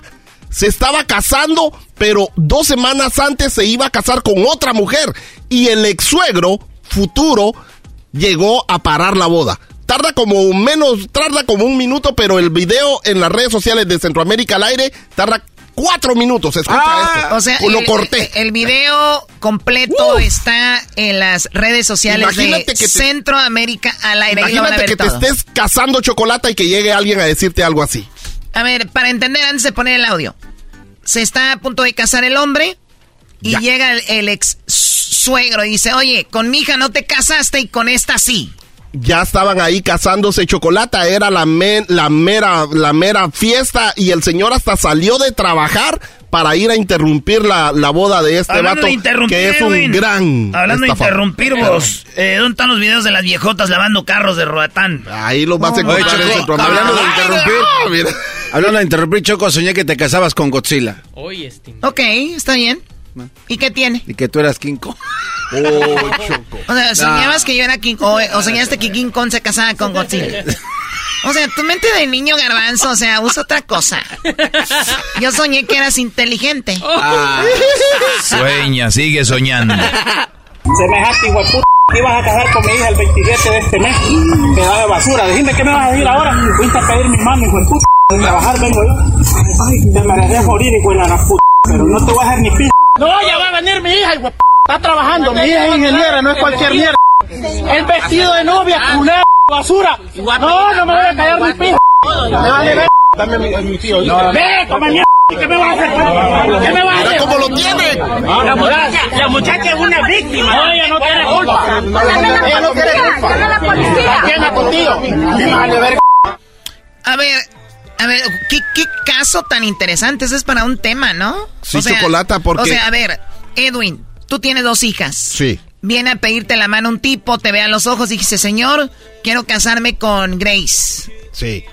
se estaba casando, pero dos semanas antes se iba a casar con otra mujer. Y el ex suegro, futuro, llegó a parar la boda. Tarda como menos, tarda como un minuto, pero el video en las redes sociales de Centroamérica al aire tarda cuatro minutos. Escucha ah, esto. O sea, lo el, corté. El, video completo está en las redes sociales de Centroamérica al aire. Imagínate que te estés cazando chocolate y que llegue alguien a decirte algo así. A ver, para entender, antes de poner el audio. Se está a punto de casar el hombre y llega el, ex suegro y dice, oye, con mi hija no te casaste y con esta sí ya estaban ahí casándose chocolate, era la, la, mera, la mera fiesta y el señor hasta salió de trabajar para ir a interrumpir la, boda de este vato, que es un gran Hablando de interrumpir vos, eh, ¿dónde están los videos de las viejotas lavando carros de Roatán? Ahí los vas a encontrar en Hablando de interrumpir, hablando de interrumpir, Choco, soñé que te casabas con Godzilla. Oye, Ok, está bien. ¿Y qué tiene? Y que tú eras King Kong. Oh, Choco. O sea, soñabas que yo era King Kong, o, soñaste que King Kong se casaba con Godzilla. O sea, tu mente de niño garbanzo, o sea, usa otra cosa. Yo soñé que eras inteligente. Ah. sueña, sigue soñando. Semejante igual puta que ibas a casar con mi hija el 27 de este mes. da de basura. Dime qué me vas a decir ahora. Fuiste a pedir mi mano, hijo de puta. De trabajar vengo yo. Ay, te mereces morir, hijo de la puta. Pero no te voy a hacer ni p. No, ya va a venir mi hija, hijo Está trabajando, mi hija es ingeniera, no es cualquier mierda. El vestido de novia, culera, basura. No, no me voy a callar mi pija. Me vale ver. Dame mi, tío. Ve, toma mierda. ¿Qué me vas a hacer? ¿Qué me vas a hacer? ¿Cómo lo tiene? La muchacha, la muchacha es una víctima. No, ella no tiene culpa. Ella no tiene culpa. la policía. tiene contigo. Me vale ver. A ver, a ver, ¿qué, ¿qué, caso tan interesante. Eso es para un tema, ¿no? Sí, chocolata, porque... O sea, a ver, Edwin, Tú tienes dos hijas. Sí. Viene a pedirte la mano un tipo, te ve a los ojos y dice, señor, quiero casarme con Grace. Sí.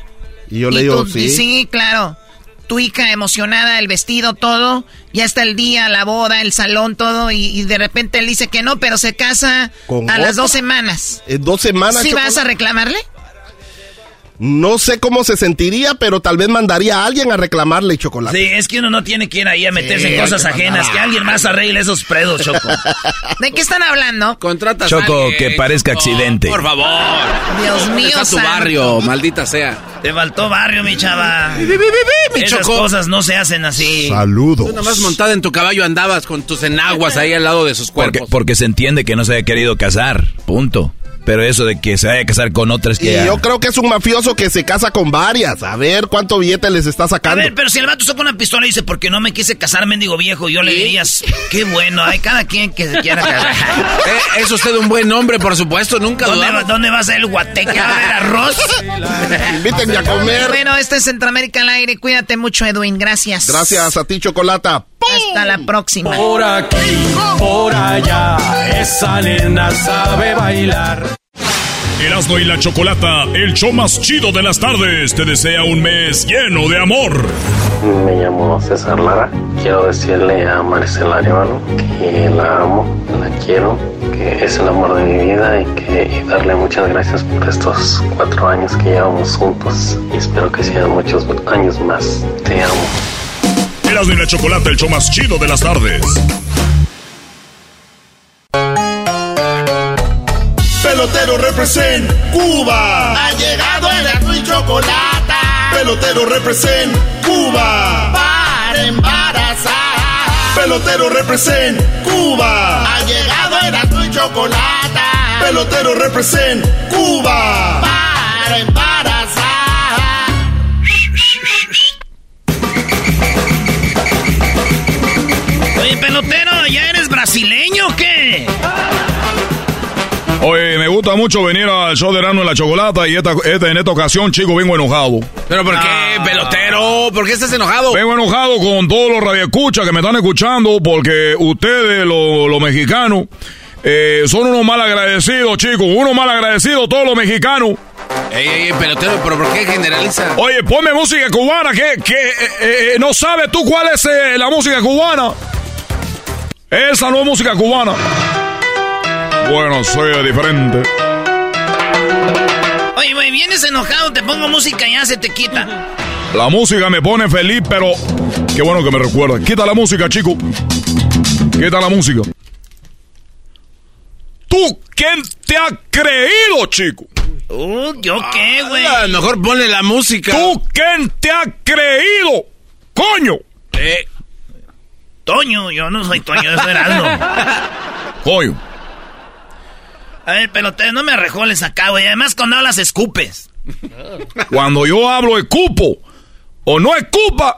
Y yo le digo, sí. Sí, claro. Tu hija emocionada, el vestido, todo. Ya está el día, la boda, el salón, todo. Y, de repente él dice que no, pero se casa a las dos semanas. ¿En dos semanas? ¿Sí vas a reclamarle? No sé cómo se sentiría, pero tal vez mandaría a alguien a reclamarle chocolate. Sí, es que uno no tiene que ir ahí a meterse en cosas ajenas. Que alguien más arregle esos predos, Choco. ¿De qué están hablando? Contrata Choco, que parezca accidente. Por favor. Dios mío. Está tu barrio, maldita sea. Te faltó barrio, mi chava. Esas cosas no se hacen así. Saludos. Tú nomás montada en tu caballo andabas con tus enaguas ahí al lado de sus cuerpos. Porque, porque se entiende que no se haya querido casar. Punto. Pero eso de que se vaya a casar con otras que. Y yo creo que es un mafioso que se casa con varias. A ver cuánto billete les está sacando. A ver, pero si el vato saca una pistola y dice, porque no me quise casar, mendigo viejo, yo le dirías, qué bueno, hay cada quien que se quiera casar. Eh, es usted un buen hombre, por supuesto, nunca ¿Dónde, va, ¿Dónde va a ser el guateque? ¿A ver arroz? Invítenme a comer. Bueno, este es Centroamérica al aire. Cuídate mucho, Edwin. Gracias. Gracias a ti, Chocolata. Hasta la próxima. Por aquí, por allá, esa nena sabe bailar. Erasmo y la Chocolata, el show más chido de las tardes, te desea un mes lleno de amor. Me llamo César Lara. Quiero decirle a Maricela Arevalo que la amo, la quiero, que es el amor de mi vida y que darle muchas gracias por estos cuatro años que llevamos juntos y espero que sean muchos años más. Te amo. Erasmo y la Chocolata, el show más chido de las tardes. Pelotero represent Cuba. Ha llegado el azul y chocolate. Pelotero represent Cuba. Para embarazar. Pelotero represent Cuba. Ha llegado el azul y chocolate. Pelotero represent Cuba. Para embarazar. Oye, pelotero, ¿ya eres brasileño o qué? Oye, me gusta mucho venir al show de Rano en la Chocolata y esta, en esta ocasión, chico, vengo enojado. ¿Pero por qué, ah. pelotero? ¿Por qué estás enojado? Vengo enojado con todos los radioescuchas que me están escuchando porque ustedes, los, mexicanos, eh, son unos mal agradecidos, chicos. Unos mal agradecidos, todos los mexicanos. Ey, ey, pelotero, ¿pero por qué generaliza? Oye, ponme música cubana, que, que eh, eh, no sabes tú cuál es la música cubana. Esa no es música cubana. Bueno, soy diferente. Oye, güey, vienes enojado, te pongo música y ya se te quita. La música me pone feliz, pero qué bueno que me recuerda. Quita la música, chico. Quita la música. ¿Tú quién te ha creído, chico? Uh, ¿yo qué, Ah, güey? mejor ponle la música. ¿Tú quién te ha creído? ¡Coño! Eh, Toño, yo no soy Toño, eso era Aldo. Coño. A ver, pelotero, no me arrejoles acá, güey. Además, cuando hablas, escupes. Cuando yo hablo escupo o no escupa,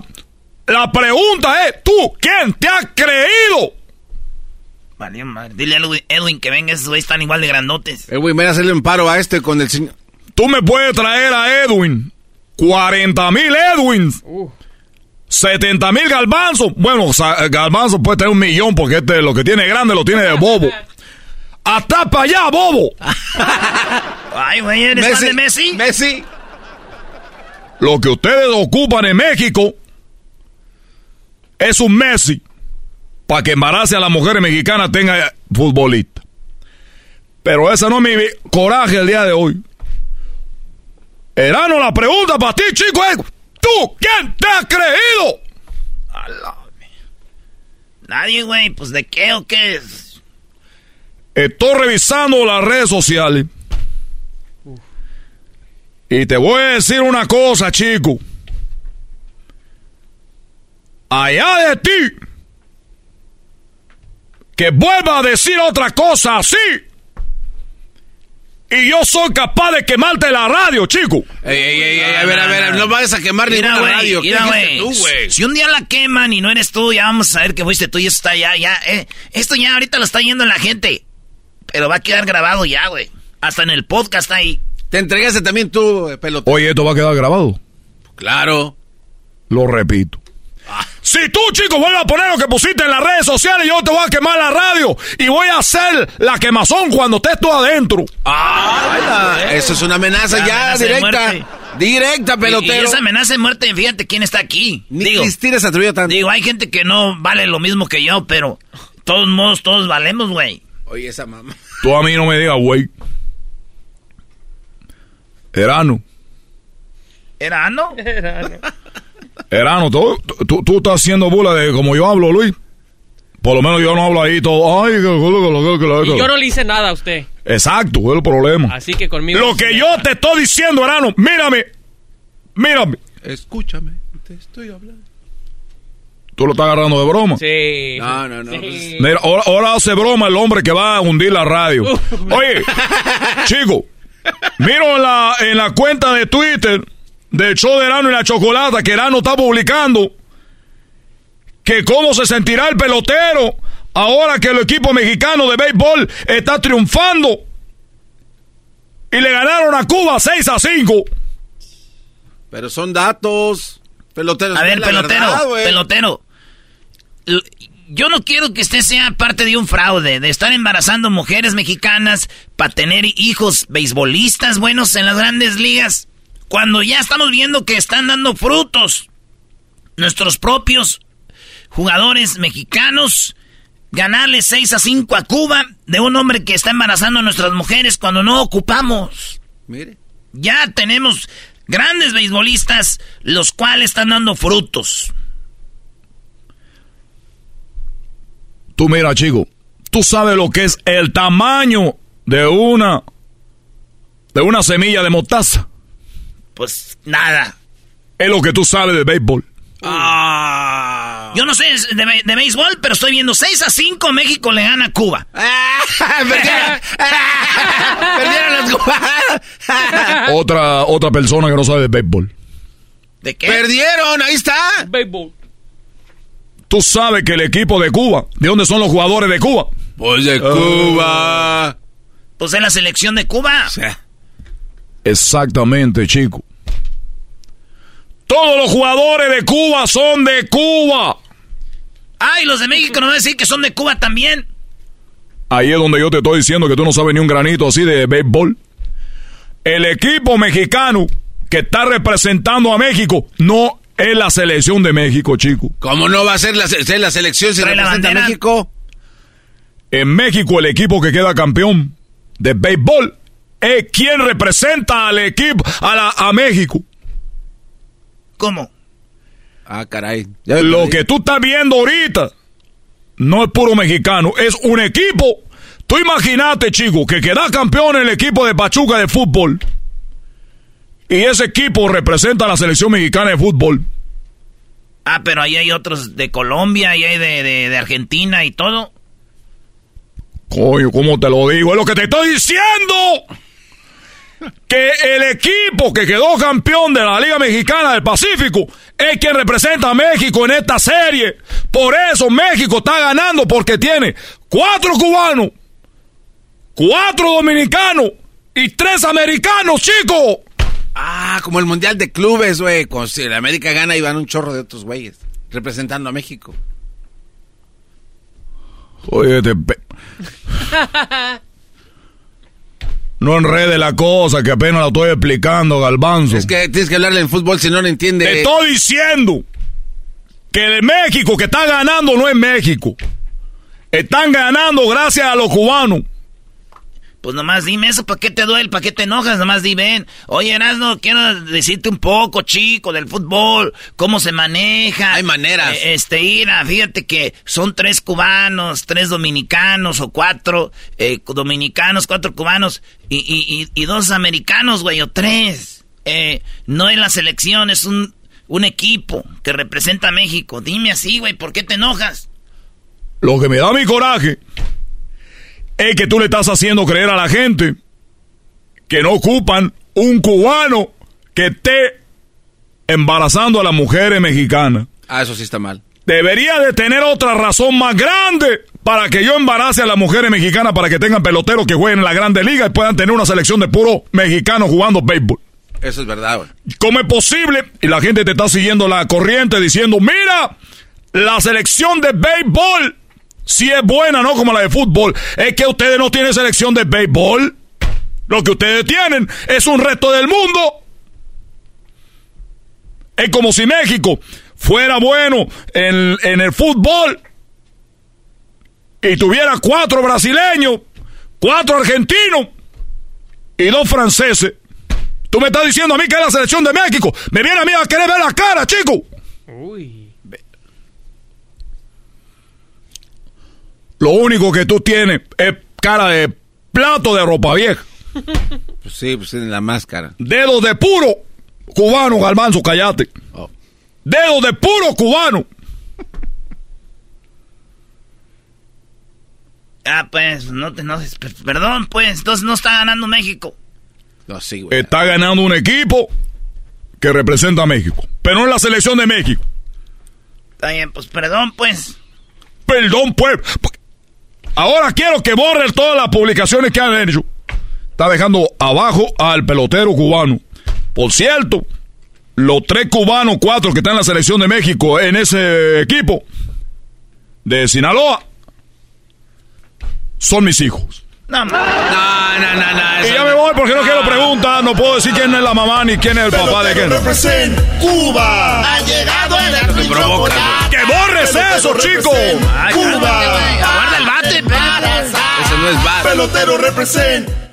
la pregunta es, ¿tú quién te ha creído? Vale, madre. Dile a Edwin, Edwin que venga, esos güeyes están igual de grandotes. güey, voy a hacerle un paro a este con el señor. Tú me puedes traer a Edwin 40 mil Edwins. 70 mil galbanzos. Bueno, galbanzos puede tener un millón porque este lo que tiene grande lo tiene de bobo. Hasta para allá, bobo. Ay, güey, ¿eres de Messi? Messi. Lo que ustedes ocupan en México es un Messi para que embarace a las mujeres mexicanas tenga futbolista. Pero ese no es mi coraje el día de hoy. Erano, la pregunta para ti, chico, es: ¿tú quién te has creído? Nadie, güey. Pues, ¿de qué o qué? Estoy revisando las redes sociales. Y te voy a decir una cosa, chico. Allá de ti. Que vuelva a decir otra cosa así. Y yo soy capaz de quemarte la radio, chico. Ey, ey, ey, ey, a ver, a ver, no vayas a quemar Mira, ninguna radio. ¿Qué mira, tú, güey? Si un día la queman y no eres tú, ya vamos a saber que fuiste tú y eso está ya, ya. Eh. Esto ya ahorita lo está yendo la gente. Pero va a quedar grabado ya, güey. Hasta en el podcast ahí. Te entregaste también tú, eh, pelotero. Oye, esto va a quedar grabado. Claro. Lo repito. Si tú, chico, vuelves a poner lo que pusiste en las redes sociales, yo te voy a quemar la radio y voy a hacer la quemazón cuando estés tú adentro. Ah, eso es una amenaza La ya amenaza directa. Directa, Y, y pelotero. esa amenaza de muerte, fíjate quién está aquí. Ni digo, Cristina se atrevió tanto. digo, hay gente que no vale lo mismo que yo, pero todos modos, todos valemos, güey. Oye, esa mamá. Tú a mí no me digas, güey. Erano, ¿Era no? Erano, tú, tú, tú estás haciendo bula de como yo hablo, Luis. Por lo menos yo no hablo ahí todo. Ay, que- que- que- que- que- Y yo no le hice nada a usted. Exacto, es el problema. Así que conmigo. Lo que yo te estoy diciendo, Erano, mírame. Mírame. Escúchame, te estoy hablando. Tú lo estás agarrando de broma. Sí. No, no, no. pues, Sí. Mira, ahora, ahora hace broma el hombre que va a hundir la radio. Oye, chico, miro en la, en la cuenta de Twitter del show de Erano y la Chocolata que Erano está publicando que cómo se sentirá el pelotero ahora que el equipo mexicano de béisbol está triunfando y le ganaron a Cuba 6 a 5. Pero son datos. Pelotero. A ver, pelotero, verdad, pelotero. Yo no quiero que usted sea parte de un fraude, de estar embarazando mujeres mexicanas para tener hijos beisbolistas buenos en las grandes ligas, cuando ya estamos viendo que están dando frutos. Nuestros propios jugadores mexicanos ganarle 6 a 5 a Cuba de un hombre que está embarazando a nuestras mujeres cuando no ocupamos. Mire. Ya tenemos grandes beisbolistas los cuales están dando frutos. Tú mira, chico, tú sabes lo que es el tamaño de una de una semilla de mostaza. Pues nada. Es lo que tú sabes de béisbol. Ah. Yo no sé de, de béisbol, pero estoy viendo 6 a 5 México le gana a Cuba. Perdieron. Perdieron las cubanas. Otra otra persona que no sabe de béisbol. ¿De qué? Perdieron, ahí está. Béisbol. Tú sabes que el equipo de Cuba, ¿de dónde son los jugadores de Cuba? Pues de Cuba. Pues es la selección de Cuba. Exactamente, chico. Todos los jugadores de Cuba son de Cuba. Ay, los de México no van a decir que son de Cuba también. Ahí es donde yo te estoy diciendo que tú no sabes ni un granito así de béisbol. El equipo mexicano que está representando a México no es la selección de México, chico. ¿Cómo no va a ser la, ser la selección si la representa a. México? En México el equipo que queda campeón de béisbol es quien representa al equipo, a, la, a México. ¿Cómo? Ah, caray. Lo que tú estás viendo ahorita no es puro mexicano, es un equipo. Tú imagínate, chico, que queda campeón el equipo de Pachuca de fútbol. Y ese equipo representa a la selección mexicana de fútbol. Ah, pero ahí hay otros de Colombia, y hay de, de Argentina y todo. Coño, ¿cómo te lo digo? Es lo que te estoy diciendo que el equipo que quedó campeón de la Liga Mexicana del Pacífico es quien representa a México en esta serie. Por eso México está ganando porque tiene cuatro cubanos, cuatro dominicanos y tres americanos, chicos. Ah, como el Mundial de Clubes, güey. Si la América gana y van un chorro de otros güeyes representando a México. Oye, te... No enrede la cosa, que apenas la estoy explicando, Galbanzo. Es que tienes que hablarle en fútbol si no lo entiende. Te estoy diciendo que el México que está ganando no es México. Están ganando gracias a los cubanos. Pues nomás dime eso, ¿para qué te duele? ¿Para qué te enojas? Nomás di, ven. Oye, Erasno, quiero decirte un poco, chico, del fútbol, cómo se maneja. Hay maneras. Eh, este, ira, fíjate que son tres cubanos, tres dominicanos o cuatro eh, dominicanos, cuatro cubanos y, y, y, dos americanos, güey, o tres. Eh, no es la selección, es un, un equipo que representa a México. Dime así, güey, ¿por qué te enojas? Lo que me da mi coraje es que tú le estás haciendo creer a la gente que no ocupan un cubano que esté embarazando a las mujeres mexicanas. Ah, eso sí está mal. Debería de tener otra razón más grande para que yo embarace a las mujeres mexicanas para que tengan peloteros que jueguen en la Grande Liga y puedan tener una selección de puros mexicanos jugando béisbol. Eso es verdad, güey. ¿Cómo es posible? Y la gente te está siguiendo la corriente diciendo, mira, la selección de béisbol si es buena, no como la de fútbol. Es que ustedes no tienen selección de béisbol. Lo que ustedes tienen es un resto del mundo. Es como si México fuera bueno en, en el fútbol y tuviera cuatro brasileños, cuatro argentinos y dos franceses. Tú me estás diciendo a mí que es la selección de México. Me viene a mí a querer ver la cara, chico. Uy. Lo único que tú tienes es cara de plato de ropa vieja. Pues sí, pues tiene la máscara. Dedos de puro cubano, Galmanzo, callate. Oh. Dedos de puro cubano. Ah, pues, no te no, Perdón, pues, entonces no está ganando México. No, sí, güey. Está ganando un equipo que representa a México. Pero no es la selección de México. Está bien, pues, perdón, pues. Perdón, pues. Ahora quiero que borren todas las publicaciones que han hecho. Está dejando abajo al pelotero cubano. Por cierto, los tres cubanos, cuatro que están en la selección de México en ese equipo de Sinaloa son mis hijos. No, no, no, no. y ya me voy porque no, quiero preguntar. No puedo decir quién es la mamá ni quién es el papá de quién. Represent Cuba. Ha llegado el. ¡Que borres eso, chico! Cuba. Guarda el bate, Eso no es bate. Pelotero represent.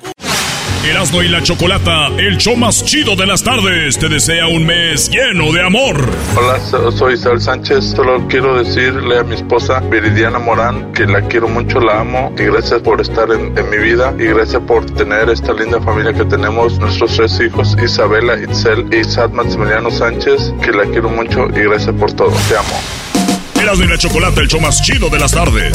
Erasmo y la Chocolata, el show más chido de las tardes, te desea un mes lleno de amor. Hola, soy Sal Sánchez. Solo quiero decirle a mi esposa Viridiana Morán que la quiero mucho, la amo y gracias por estar en, en mi vida y gracias por tener esta linda familia que tenemos, nuestros tres hijos, Isabela, Itzel y Sad Maximiliano Sánchez, que la quiero mucho y gracias por todo. Te amo. Erasmo y la Chocolata, el show más chido de las tardes.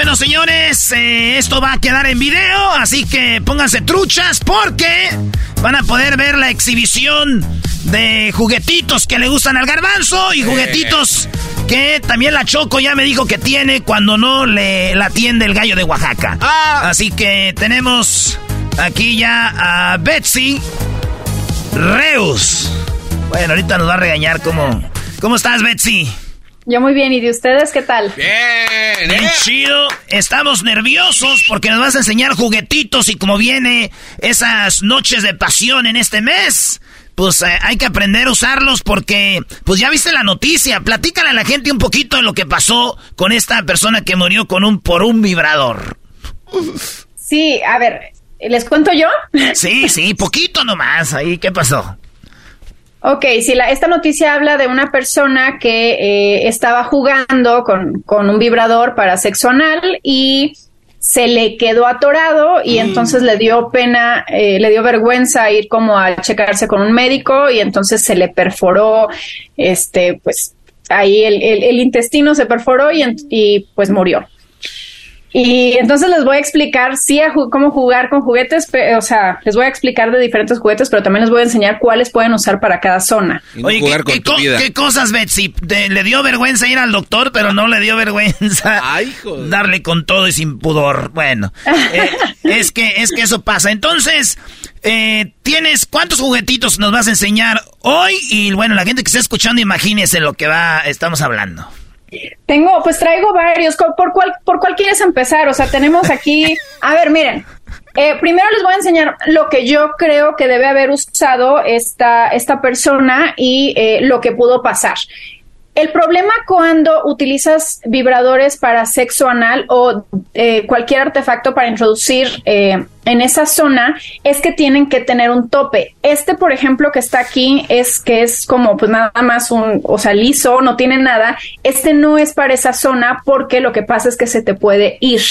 Bueno, señores, eh, esto va a quedar en video, así que pónganse truchas porque van a poder ver la exhibición de juguetitos que le gustan al garbanzo y juguetitos que también la Choco ya me dijo que tiene cuando no le la atiende el gallo de Oaxaca. Así que tenemos aquí ya a Betsy Reus. Bueno, ahorita nos va a regañar cómo... ¿Cómo estás, Betsy? Yo muy bien, ¿y de ustedes qué tal? Bien, Bien chido. Estamos nerviosos porque nos vas a enseñar juguetitos y como viene esas noches de pasión en este mes, pues eh, hay que aprender a usarlos porque, pues ya viste la noticia. Platícale a la gente un poquito de lo que pasó con esta persona que murió con un por un vibrador. Sí, a ver, ¿les cuento yo? Sí, sí, poquito nomás. Ahí, ¿qué pasó? Ok, si la, esta noticia habla de una persona que eh, estaba jugando con, con, un vibrador para sexo anal y se le quedó atorado y mm. entonces le dio pena, eh, le dio vergüenza ir como a checarse con un médico y entonces se le perforó, este, pues ahí el, el, el intestino se perforó y, y pues murió. Y entonces les voy a explicar, sí, a cómo jugar con juguetes, o sea, les voy a explicar de diferentes juguetes, pero también les voy a enseñar cuáles pueden usar para cada zona. Oye, ¿qué, ¿qué, cosas, Betsy? le dio vergüenza ir al doctor, pero no le dio vergüenza darle con todo y sin pudor. Bueno, eh, es, que, es que eso pasa. Entonces, eh, ¿tienes cuántos juguetitos nos vas a enseñar hoy? Y bueno, la gente que está escuchando, imagínese lo que va, estamos hablando. Tengo, pues traigo varios. ¿Por cuál, por cuál quieres empezar? O sea, tenemos aquí. A ver, miren. Eh, primero les voy a enseñar lo que yo creo que debe haber usado esta, esta persona y eh, lo que pudo pasar. El problema cuando utilizas vibradores para sexo anal o eh, cualquier artefacto para introducir eh, en esa zona es que tienen que tener un tope. Este, por ejemplo, que está aquí es que es como pues nada más un, o sea, liso, no tiene nada. Este no es para esa zona porque lo que pasa es que se te puede ir.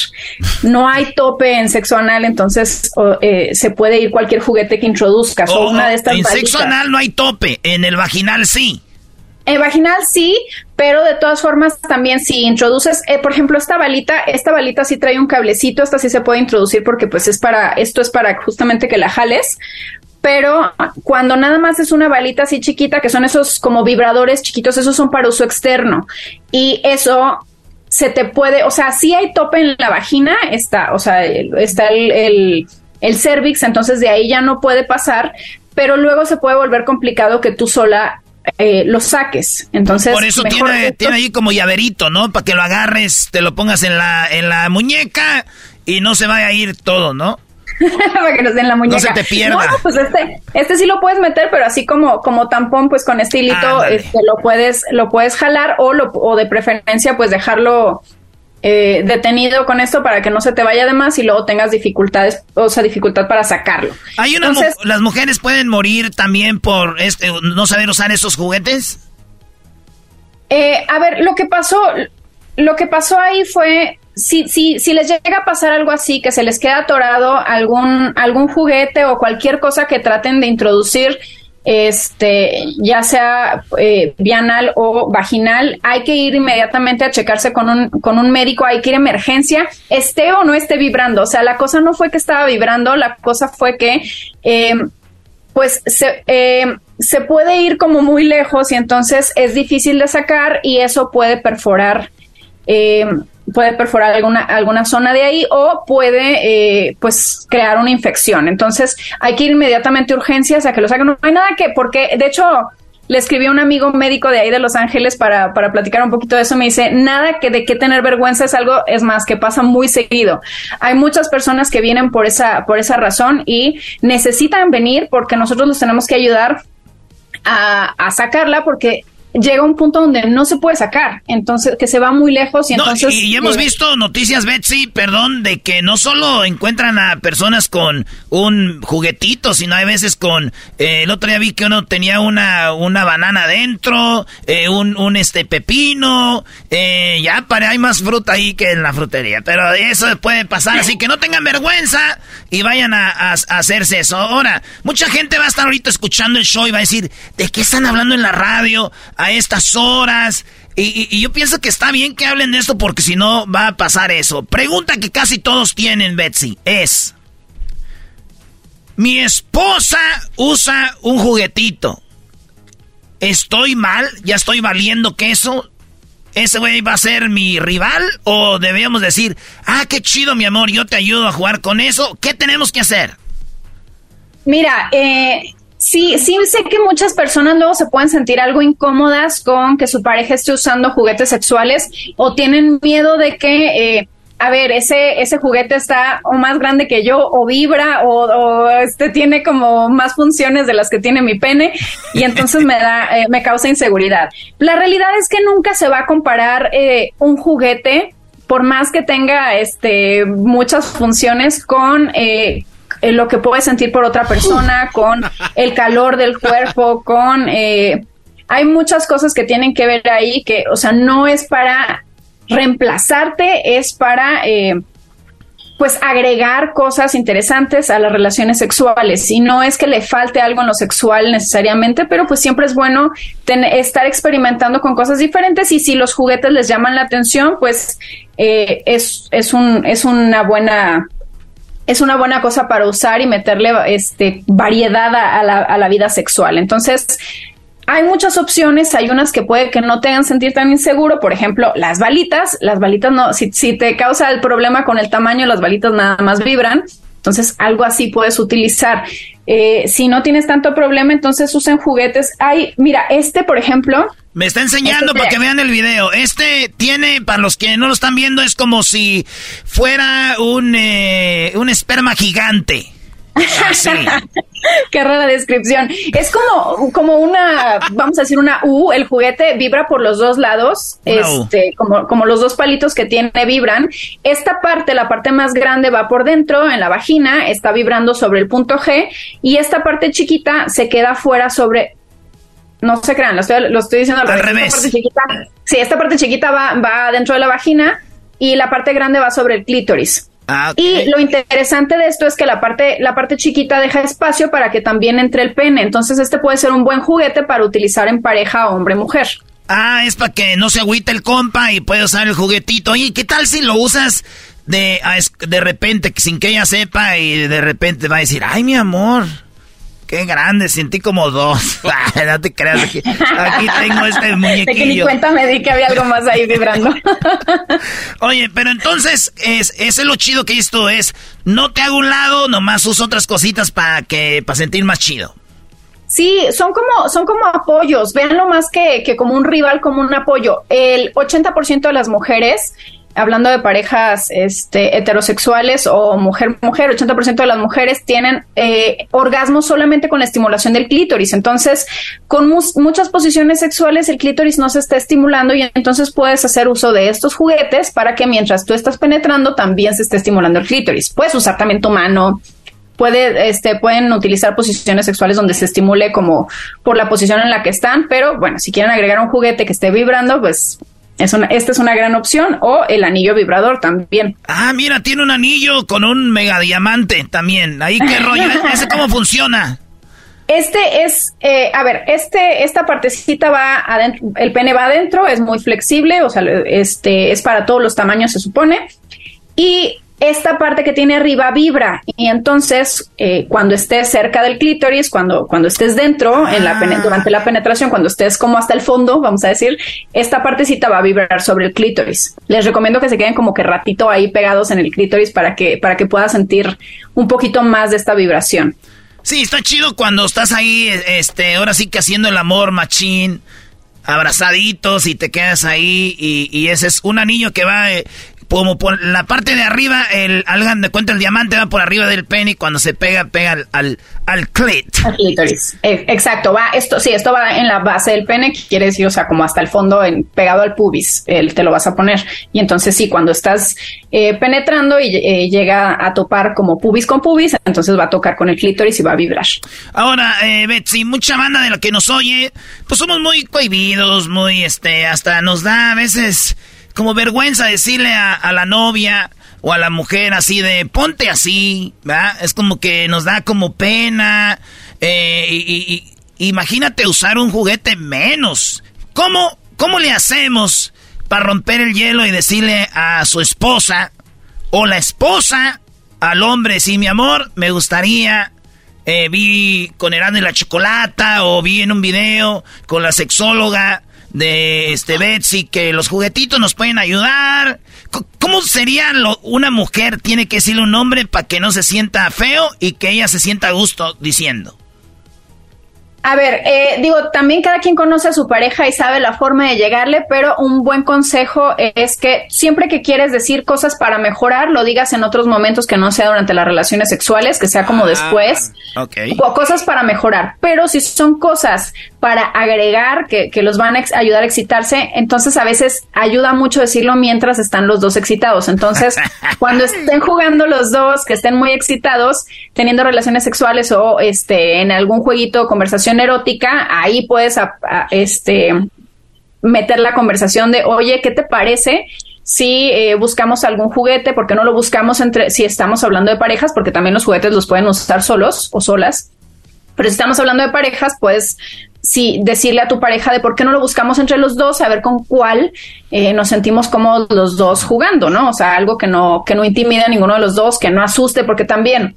No hay tope en sexo anal, entonces eh, se puede ir cualquier juguete que introduzcas o, una de estas. En sexo anal no hay tope, en el vaginal sí. En vaginal sí, pero de todas formas también si introduces, eh, por ejemplo, esta balita, esta balita sí trae un cablecito, esta sí se puede introducir porque pues es para, esto es para justamente que la jales, pero cuando nada más es una balita así chiquita, que son esos como vibradores chiquitos, esos son para uso externo y eso se te puede, o sea, si hay tope en la vagina, está, o sea, está el, el, el cervix, entonces de ahí ya no puede pasar, pero luego se puede volver complicado que tú sola eh, lo saques. Entonces, por eso tiene, tiene ahí como llaverito, ¿no? Para que lo agarres, te lo pongas en la, en la muñeca y no se vaya a ir todo, ¿no? para que no se en la muñeca. No se te pierda. No, pues este, este sí lo puedes meter, pero así como, como tampón, pues con este hilito este, lo puedes, lo puedes jalar o lo, o de preferencia, pues dejarlo eh, detenido con esto para que no se te vaya de más y luego tengas dificultades, o sea, dificultad para sacarlo. Hay una las mujeres pueden morir también por este, no saber usar esos juguetes. Eh, a ver, lo que pasó, lo que pasó ahí fue si, si, si les llega a pasar algo así, que se les queda atorado algún, algún juguete o cualquier cosa que traten de introducir este, ya sea eh, o vaginal, hay que ir inmediatamente a checarse con un, con un médico, hay que ir a emergencia, esté o no esté vibrando. O sea, la cosa no fue que estaba vibrando, la cosa fue que, eh, pues, se, eh, se puede ir como muy lejos y entonces es difícil de sacar y eso puede perforar puede perforar alguna, alguna zona de ahí o puede eh, pues crear una infección. Entonces hay que ir inmediatamente a urgencias a que lo saquen. No hay nada que, porque de hecho le escribí a un amigo médico de ahí de Los Ángeles para, para platicar un poquito de eso. Me dice, nada que de qué tener vergüenza es algo, es más, que pasa muy seguido. Hay muchas personas que vienen por esa, por esa razón y necesitan venir porque nosotros los tenemos que ayudar a, a sacarla porque llega un punto donde no se puede sacar, entonces que se va muy lejos y entonces... Y, hemos visto noticias, Betsy, perdón, de que no solo encuentran a personas con un juguetito, sino hay veces con... Eh, el otro día vi que uno tenía una, una banana adentro, eh, un, un este pepino, eh, ya para hay más fruta ahí que en la frutería, pero eso puede pasar, así que no tengan vergüenza y vayan a, a hacerse eso. Ahora, mucha gente va a estar ahorita escuchando el show y va a decir, ¿de qué están hablando en la radio? A estas horas. Y, yo pienso que está bien que hablen de esto porque si no va a pasar eso. Pregunta que casi todos tienen, Betsy, es... Mi esposa usa un juguetito. ¿Estoy mal? ¿Ya estoy valiendo queso? ¿Ese güey va a ser mi rival? ¿O debemos decir, ah, qué chido mi amor, yo te ayudo a jugar con eso? ¿Qué tenemos que hacer? Mira, eh, Sí, sí sé que muchas personas luego se pueden sentir algo incómodas con que su pareja esté usando juguetes sexuales o tienen miedo de que eh, a ver, ese, ese juguete está o más grande que yo, o vibra, o, este tiene como más funciones de las que tiene mi pene, y entonces me da, eh, me causa inseguridad. La realidad es que nunca se va a comparar eh, un juguete, por más que tenga este muchas funciones, con eh, lo que puedes sentir por otra persona, con el calor del cuerpo, con hay muchas cosas que tienen que ver ahí que, o sea, no es para reemplazarte, es para... Eh, pues agregar cosas interesantes a las relaciones sexuales. Y no es que le falte algo en lo sexual necesariamente, pero pues siempre es bueno estar experimentando con cosas diferentes. Y si los juguetes les llaman la atención, pues eh, es, es, un, es una buena es una buena cosa para usar y meterle este variedad a la, a la vida sexual. Entonces, hay muchas opciones, hay unas que puede que no te hagan sentir tan inseguro, por ejemplo, las balitas, las balitas no, si, si te causa el problema con el tamaño, las balitas nada más vibran, entonces algo así puedes utilizar. Eh, si no tienes tanto problema, entonces usen juguetes. Hay, mira, este, por ejemplo. Me está enseñando este para que vean el video. Este tiene, para los que no lo están viendo, es como si fuera un, eh, un esperma gigante. Ah, Qué rara descripción. Es como, como una, vamos a decir una U, el juguete vibra por los dos lados, este, como, como los dos palitos que tiene vibran. Esta parte, la parte más grande va por dentro, en la vagina, está vibrando sobre el punto G, y esta parte chiquita se queda fuera sobre, no se crean, lo estoy, lo estoy diciendo al, revés. sí, esta parte chiquita va, va dentro de la vagina y la parte grande va sobre el clítoris. Ah, y lo interesante de esto es que la parte, la parte chiquita deja espacio para que también entre el pene. Entonces, este puede ser un buen juguete para utilizar en pareja hombre-mujer. Ah, es para que no se agüite el compa y puede usar el juguetito. Oye, ¿qué tal si lo usas de, de repente, sin que ella sepa y de repente va a decir, ay, mi amor? Qué grande, sentí como dos. no te creas, aquí, aquí tengo este muñequillo. De que ni cuenta me di que había algo más ahí vibrando. Oye, pero entonces, es, ese es lo chido que esto es, no te hago un lado, nomás uso otras cositas para que, para sentir más chido. Sí, son como, son como apoyos, véanlo más que, que como un rival, como un apoyo. El 80% de las mujeres hablando de parejas este, heterosexuales o mujer-mujer, 80% de las mujeres tienen eh, orgasmos solamente con la estimulación del clítoris. Entonces, con muchas posiciones sexuales el clítoris no se está estimulando y entonces puedes hacer uso de estos juguetes para que mientras tú estás penetrando también se esté estimulando el clítoris. Puedes usar también tu mano, puede, este, pueden utilizar posiciones sexuales donde se estimule como por la posición en la que están, pero bueno, si quieren agregar un juguete que esté vibrando, pues esta es una gran opción o el anillo vibrador también. Ah, mira, tiene un anillo con un mega diamante también. Ahí qué rollo, ¿ese cómo funciona? Este es, eh, a ver, este, esta partecita va adentro, el pene va adentro, es muy flexible, o sea, este, es para todos los tamaños se supone. Y esta parte que tiene arriba vibra y entonces eh, cuando estés cerca del clítoris, cuando, cuando estés dentro, en la ah. durante la penetración, cuando estés como hasta el fondo, vamos a decir, esta partecita va a vibrar sobre el clítoris. Les recomiendo que se queden como que ratito ahí pegados en el clítoris para que, para que puedas sentir un poquito más de esta vibración. Sí, está chido cuando estás ahí, este, ahora sí que haciendo el amor machín abrazaditos y te quedas ahí y, y, ese es un anillo que va eh, como por la parte de arriba, el, hagan de cuenta, el diamante va por arriba del pene y cuando se pega, pega al, al, al clit. clítoris. Eh, exacto, va, esto, sí, esto va en la base del pene, que quiere decir, o sea, como hasta el fondo, en, pegado al pubis, el, te lo vas a poner. Y entonces sí, cuando estás eh, penetrando y eh, llega a topar como pubis con pubis, entonces va a tocar con el clítoris y va a vibrar. Ahora, eh, Betsy, mucha banda de la que nos oye, pues somos muy cohibidos, muy, este, hasta nos da a veces como vergüenza decirle a, la novia o a la mujer así de ponte así. Es como que nos da como pena. Eh, y, imagínate usar un juguete menos. ¿Cómo, ¿Cómo le hacemos para romper el hielo y decirle a su esposa o la esposa al hombre, sí, mi amor, me gustaría eh, vi con Herando y la Chocolata o vi en un video con la sexóloga de este Betsy que los juguetitos nos pueden ayudar. ¿Cómo sería lo, una mujer tiene que decirle un hombre para que no se sienta feo y que ella se sienta a gusto diciendo? A ver, eh, digo, también cada quien conoce a su pareja y sabe la forma de llegarle, pero un buen consejo es que siempre que quieres decir cosas para mejorar, lo digas en otros momentos que no sea durante las relaciones sexuales, que sea como Ah, después, Ok. o cosas para mejorar. Pero si son cosas para agregar que, que los van a ayudar a excitarse, entonces a veces ayuda mucho decirlo mientras están los dos excitados. Entonces, cuando estén jugando los dos, que estén muy excitados, teniendo relaciones sexuales o este en algún jueguito, conversación erótica, ahí puedes este meter la conversación de, oye, ¿qué te parece? Si eh, buscamos algún juguete, porque no lo buscamos entre, si estamos hablando de parejas, porque también los juguetes los pueden usar solos o solas. Pero si estamos hablando de parejas, pues sí, decirle a tu pareja de por qué no lo buscamos entre los dos, a ver con cuál eh, nos sentimos como los dos jugando, ¿no? O sea, algo que no, que no intimide a ninguno de los dos, que no asuste, porque también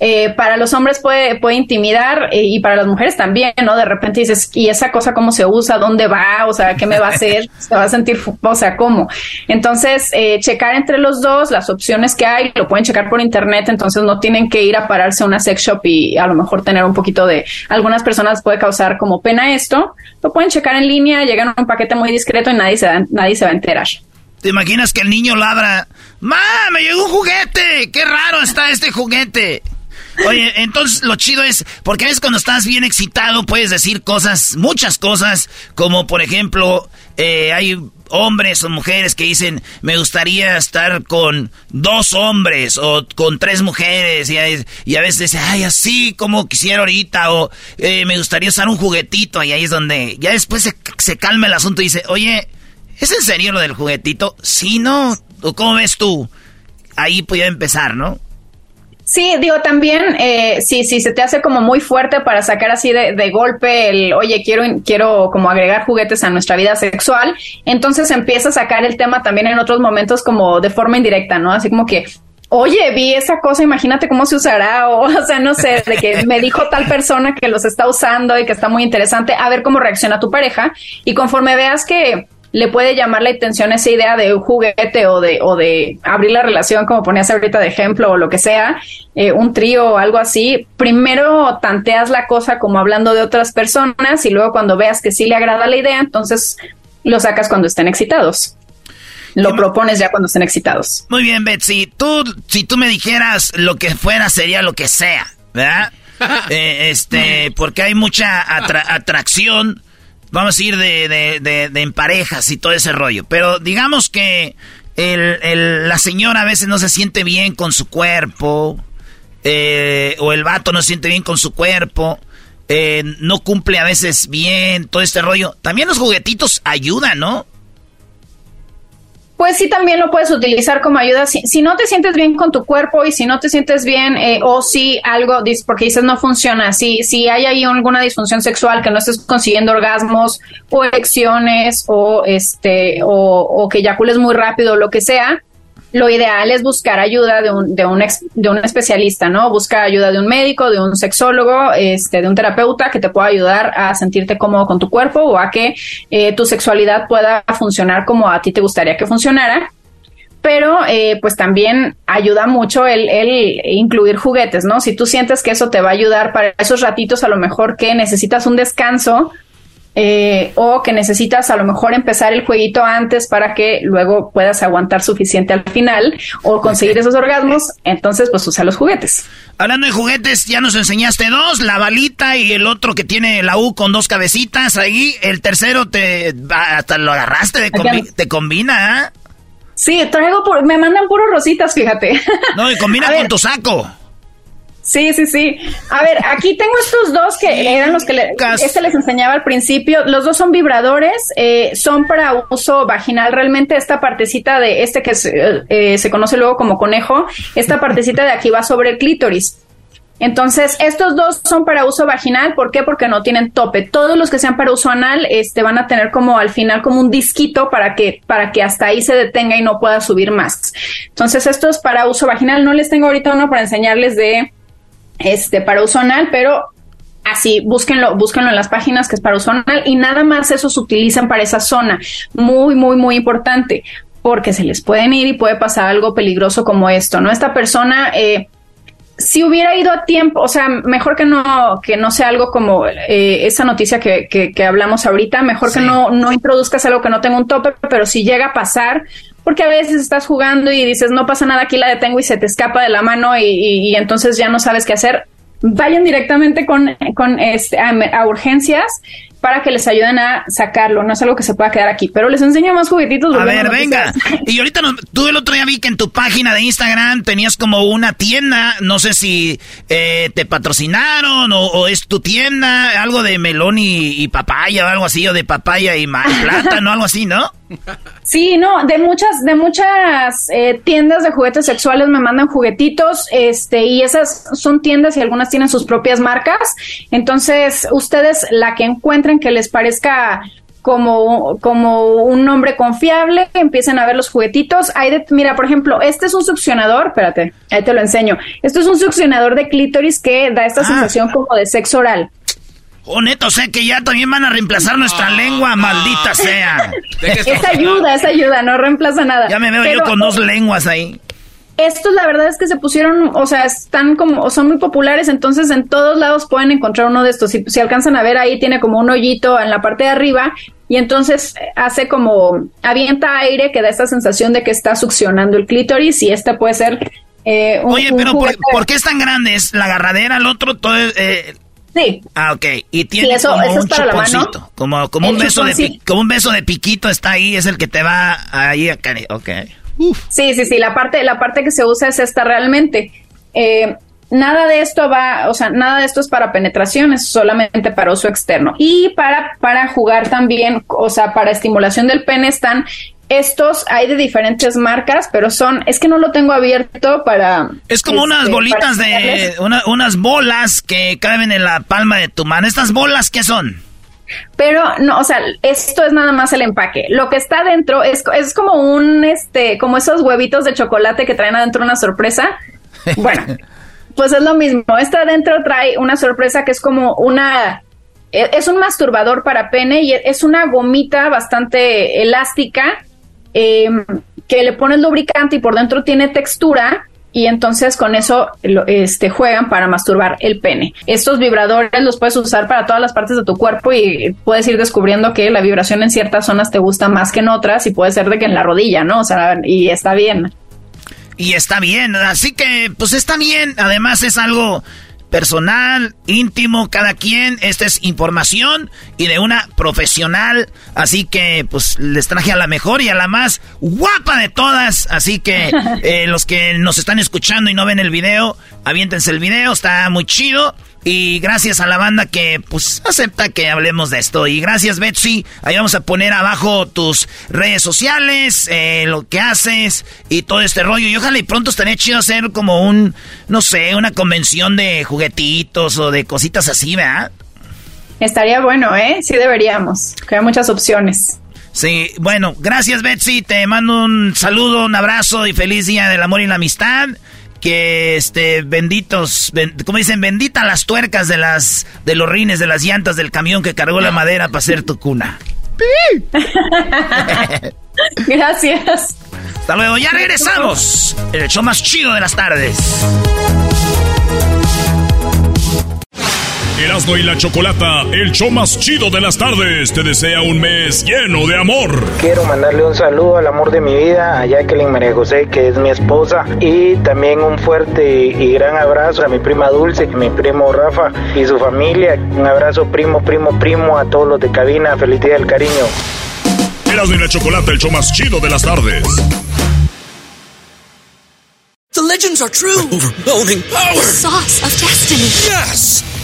eh, para los hombres puede, puede intimidar eh, y para las mujeres también, ¿no? De repente dices, ¿y esa cosa cómo se usa? ¿Dónde va? O sea, ¿qué me va a hacer? ¿Se va a sentir? O sea, ¿cómo? Entonces, eh, checar entre los dos las opciones que hay, lo pueden checar por internet, entonces no tienen que ir a pararse a una sex shop y a lo mejor tener un poquito de... Algunas personas puede causar como pena esto, lo pueden checar en línea, llegan a un paquete muy discreto y nadie se, da- nadie se va a enterar. ¿Te imaginas que el niño ladra? ¡Ma, me llegó un juguete! ¡Qué raro está este juguete! Oye, entonces lo chido es, porque a veces cuando estás bien excitado puedes decir cosas, muchas cosas, como por ejemplo, eh, hay hombres o mujeres que dicen, me gustaría estar con dos hombres o con tres mujeres, y, y a veces dice, ay, así como quisiera ahorita, o eh, me gustaría usar un juguetito, y ahí es donde ya después se, se calma el asunto y dice, oye, ¿es en serio lo del juguetito? Sí, ¿no? ¿O cómo ves tú? Ahí podía empezar, ¿no? Sí, digo también, eh, sí, sí, se te hace como muy fuerte para sacar así de, de golpe el, oye, quiero, quiero como agregar juguetes a nuestra vida sexual, entonces empieza a sacar el tema también en otros momentos como de forma indirecta, ¿no? Así como que, oye, vi esa cosa, imagínate cómo se usará, o, o sea, no sé, de que me dijo tal persona que los está usando y que está muy interesante, a ver cómo reacciona tu pareja, y conforme veas que le puede llamar la atención esa idea de un juguete o de, o de abrir la relación, como ponías ahorita de ejemplo, o lo que sea, eh, un trío o algo así, primero tanteas la cosa como hablando de otras personas y luego cuando veas que sí le agrada la idea, entonces lo sacas cuando estén excitados. Lo propones ya cuando estén excitados. Muy bien, Betsy. Tú, si tú me dijeras lo que fuera, sería lo que sea, ¿verdad? Eh, este, porque hay mucha atra- atracción. Vamos a ir de, de, de- de en parejas y todo ese rollo. Pero digamos que el- el- la señora a veces no se siente bien con su cuerpo. eh, o el vato no se siente bien con su cuerpo. eh, no cumple a veces bien todo este rollo. También los juguetitos ayudan, ¿no? Pues sí, también lo puedes utilizar como ayuda. Si, no te sientes bien con tu cuerpo y si no te sientes bien eh, o si algo, porque dices no funciona, si, si hay ahí alguna disfunción sexual que no estés consiguiendo orgasmos o erecciones o, este, o, o que eyacules muy rápido o lo que sea, lo ideal es buscar ayuda de un, de un, ex- de un especialista, ¿no? Buscar ayuda de un médico, de un sexólogo, este, de un terapeuta que te pueda ayudar a sentirte cómodo con tu cuerpo o a que eh, tu sexualidad pueda funcionar como a ti te gustaría que funcionara. Pero eh, pues también ayuda mucho el, el incluir juguetes, ¿no? Si tú sientes que eso te va a ayudar para esos ratitos a lo mejor que necesitas un descanso, eh, o que necesitas a lo mejor empezar el jueguito antes para que luego puedas aguantar suficiente al final o conseguir esos orgasmos, entonces pues usa los juguetes. Hablando de juguetes, ya nos enseñaste dos, la balita y el otro que tiene la U con dos cabecitas ahí. El tercero te hasta lo agarraste, de combi- te combina, ¿ah? Sí, traigo, por- me mandan puros rositas, fíjate. No, y combina con ver. tu saco. Sí, sí, sí. A ver, aquí tengo estos dos que eran los que le- este les enseñaba al principio. Los dos son vibradores, eh, son para uso vaginal. Realmente esta partecita de este que se, eh, se conoce luego como conejo, esta partecita de aquí va sobre el clítoris. Entonces, estos dos son para uso vaginal, ¿por qué? Porque no tienen tope. Todos los que sean para uso anal, este, van a tener como al final como un disquito para que, para que hasta ahí se detenga y no pueda subir más. Entonces, esto es para uso vaginal. No les tengo ahorita uno para enseñarles de, este, para uso anal, pero así, búsquenlo, búsquenlo en las páginas que es para uso anal y nada más esos se utilizan para esa zona. Muy, muy, muy importante, porque se les pueden ir y puede pasar algo peligroso como esto, ¿no? Esta persona, eh, si hubiera ido a tiempo, o sea, mejor que no, que no sea algo como eh, esa noticia que, que, que, hablamos ahorita, mejor que no, no introduzcas algo que no tenga un tope, pero si llega a pasar, porque a veces estás jugando y dices, no pasa nada, aquí la detengo y se te escapa de la mano y, y, y entonces ya no sabes qué hacer, vayan directamente con, con este, a, a, urgencias para que les ayuden a sacarlo. No es algo que se pueda quedar aquí, pero les enseño más juguetitos. A ver, venga. Y ahorita nos, tú el otro día vi que en tu página de Instagram tenías como una tienda. No sé si eh, te patrocinaron o, o, es tu tienda, algo de melón y, y, papaya o algo así, o de papaya y plátano, algo así, ¿no? Sí, no, de muchas, de muchas eh, tiendas de juguetes sexuales me mandan juguetitos, este, y esas son tiendas y algunas tienen sus propias marcas. Entonces, ustedes la que encuentren que les parezca como, como un nombre confiable, empiecen a ver los juguetitos. Hay de, mira, por ejemplo, este es un succionador, espérate, ahí te lo enseño. Este es un succionador de clítoris que da esta ah. sensación como de sexo oral. Oh, neto, sé que ya también van a reemplazar nuestra oh, lengua, maldita oh. sea. esa ayuda, esa ayuda, no reemplaza nada. Ya me veo Pero, yo con dos lenguas ahí. Estos, la verdad es que se pusieron, o sea, están como, son muy populares, entonces en todos lados pueden encontrar uno de estos. Si, si alcanzan a ver ahí, tiene como un hoyito en la parte de arriba y entonces hace como, avienta aire que da esta sensación de que está succionando el clítoris y este puede ser eh, un, Oye, pero un por, por, qué es tan grande? ¿Es la agarradera, el otro, todo, eh, Sí. Ah, ok. Y tiene sí, eso, como eso un es para chuponcito. La mano. Como, como un beso de pi, como un beso de piquito está ahí, es el que te va ahí acá. Ok. Uf. Sí, sí, sí. La parte, la parte que se usa es esta realmente. Eh, nada de esto va, o sea, nada de esto es para penetración, es solamente para uso externo. Y para, para jugar también, o sea, para estimulación del pene están estos hay de diferentes marcas, pero son, es que no lo tengo abierto para... Es como este, unas bolitas de, una, unas bolas que caben en la palma de tu mano. ¿Estas bolas qué son? Pero no, o sea, esto es nada más el empaque. Lo que está adentro es, es como un, este, como esos huevitos de chocolate que traen adentro una sorpresa. Bueno, pues es lo mismo. Esta adentro trae una sorpresa que es como una es un masturbador para pene y es una gomita bastante elástica eh, que le pones lubricante y por dentro tiene textura y entonces con eso este, juegan para masturbar el pene. Estos vibradores los puedes usar para todas las partes de tu cuerpo y puedes ir descubriendo que la vibración en ciertas zonas te gusta más que en otras y puede ser de que en la rodilla, ¿no? O sea, y está bien. Y está bien, así que pues está bien, además es algo personal, íntimo, cada quien. Esta es información y de una profesional. Así que, pues, les traje a la mejor y a la más guapa de todas. Así que, eh, los que nos están escuchando y no ven el video, aviéntense el video, está muy chido. Y gracias a la banda que, pues, acepta que hablemos de esto. Y gracias, Betsy. Ahí vamos a poner abajo tus redes sociales, eh, lo que haces y todo este rollo. Y ojalá y pronto estaría chido hacer como un, no sé, una convención de juguetitos o de cositas así, ¿verdad? Estaría bueno, ¿eh? Sí deberíamos. Que hay muchas opciones. Sí, bueno, gracias Betsy, te mando un saludo, un abrazo y feliz día del amor y la amistad que este benditos, ben, como dicen, bendita las tuercas de las de los rines de las llantas del camión que cargó la madera para hacer tu cuna. Gracias. Hasta luego, ya regresamos. El show más chido de las tardes. Erasmo y la Chocolata, el show más chido de las tardes, te desea un mes lleno de amor. Quiero mandarle un saludo al amor de mi vida, a Jacqueline María José, que es mi esposa, y también un fuerte y gran abrazo a mi prima Dulce, mi primo Rafa y su familia. Un abrazo primo, primo, primo a todos los de cabina. Feliz día del cariño. Erasmo y la Chocolata, el show más chido de las tardes. The legends are true. Overwhelming power! The sauce of destiny. Yes!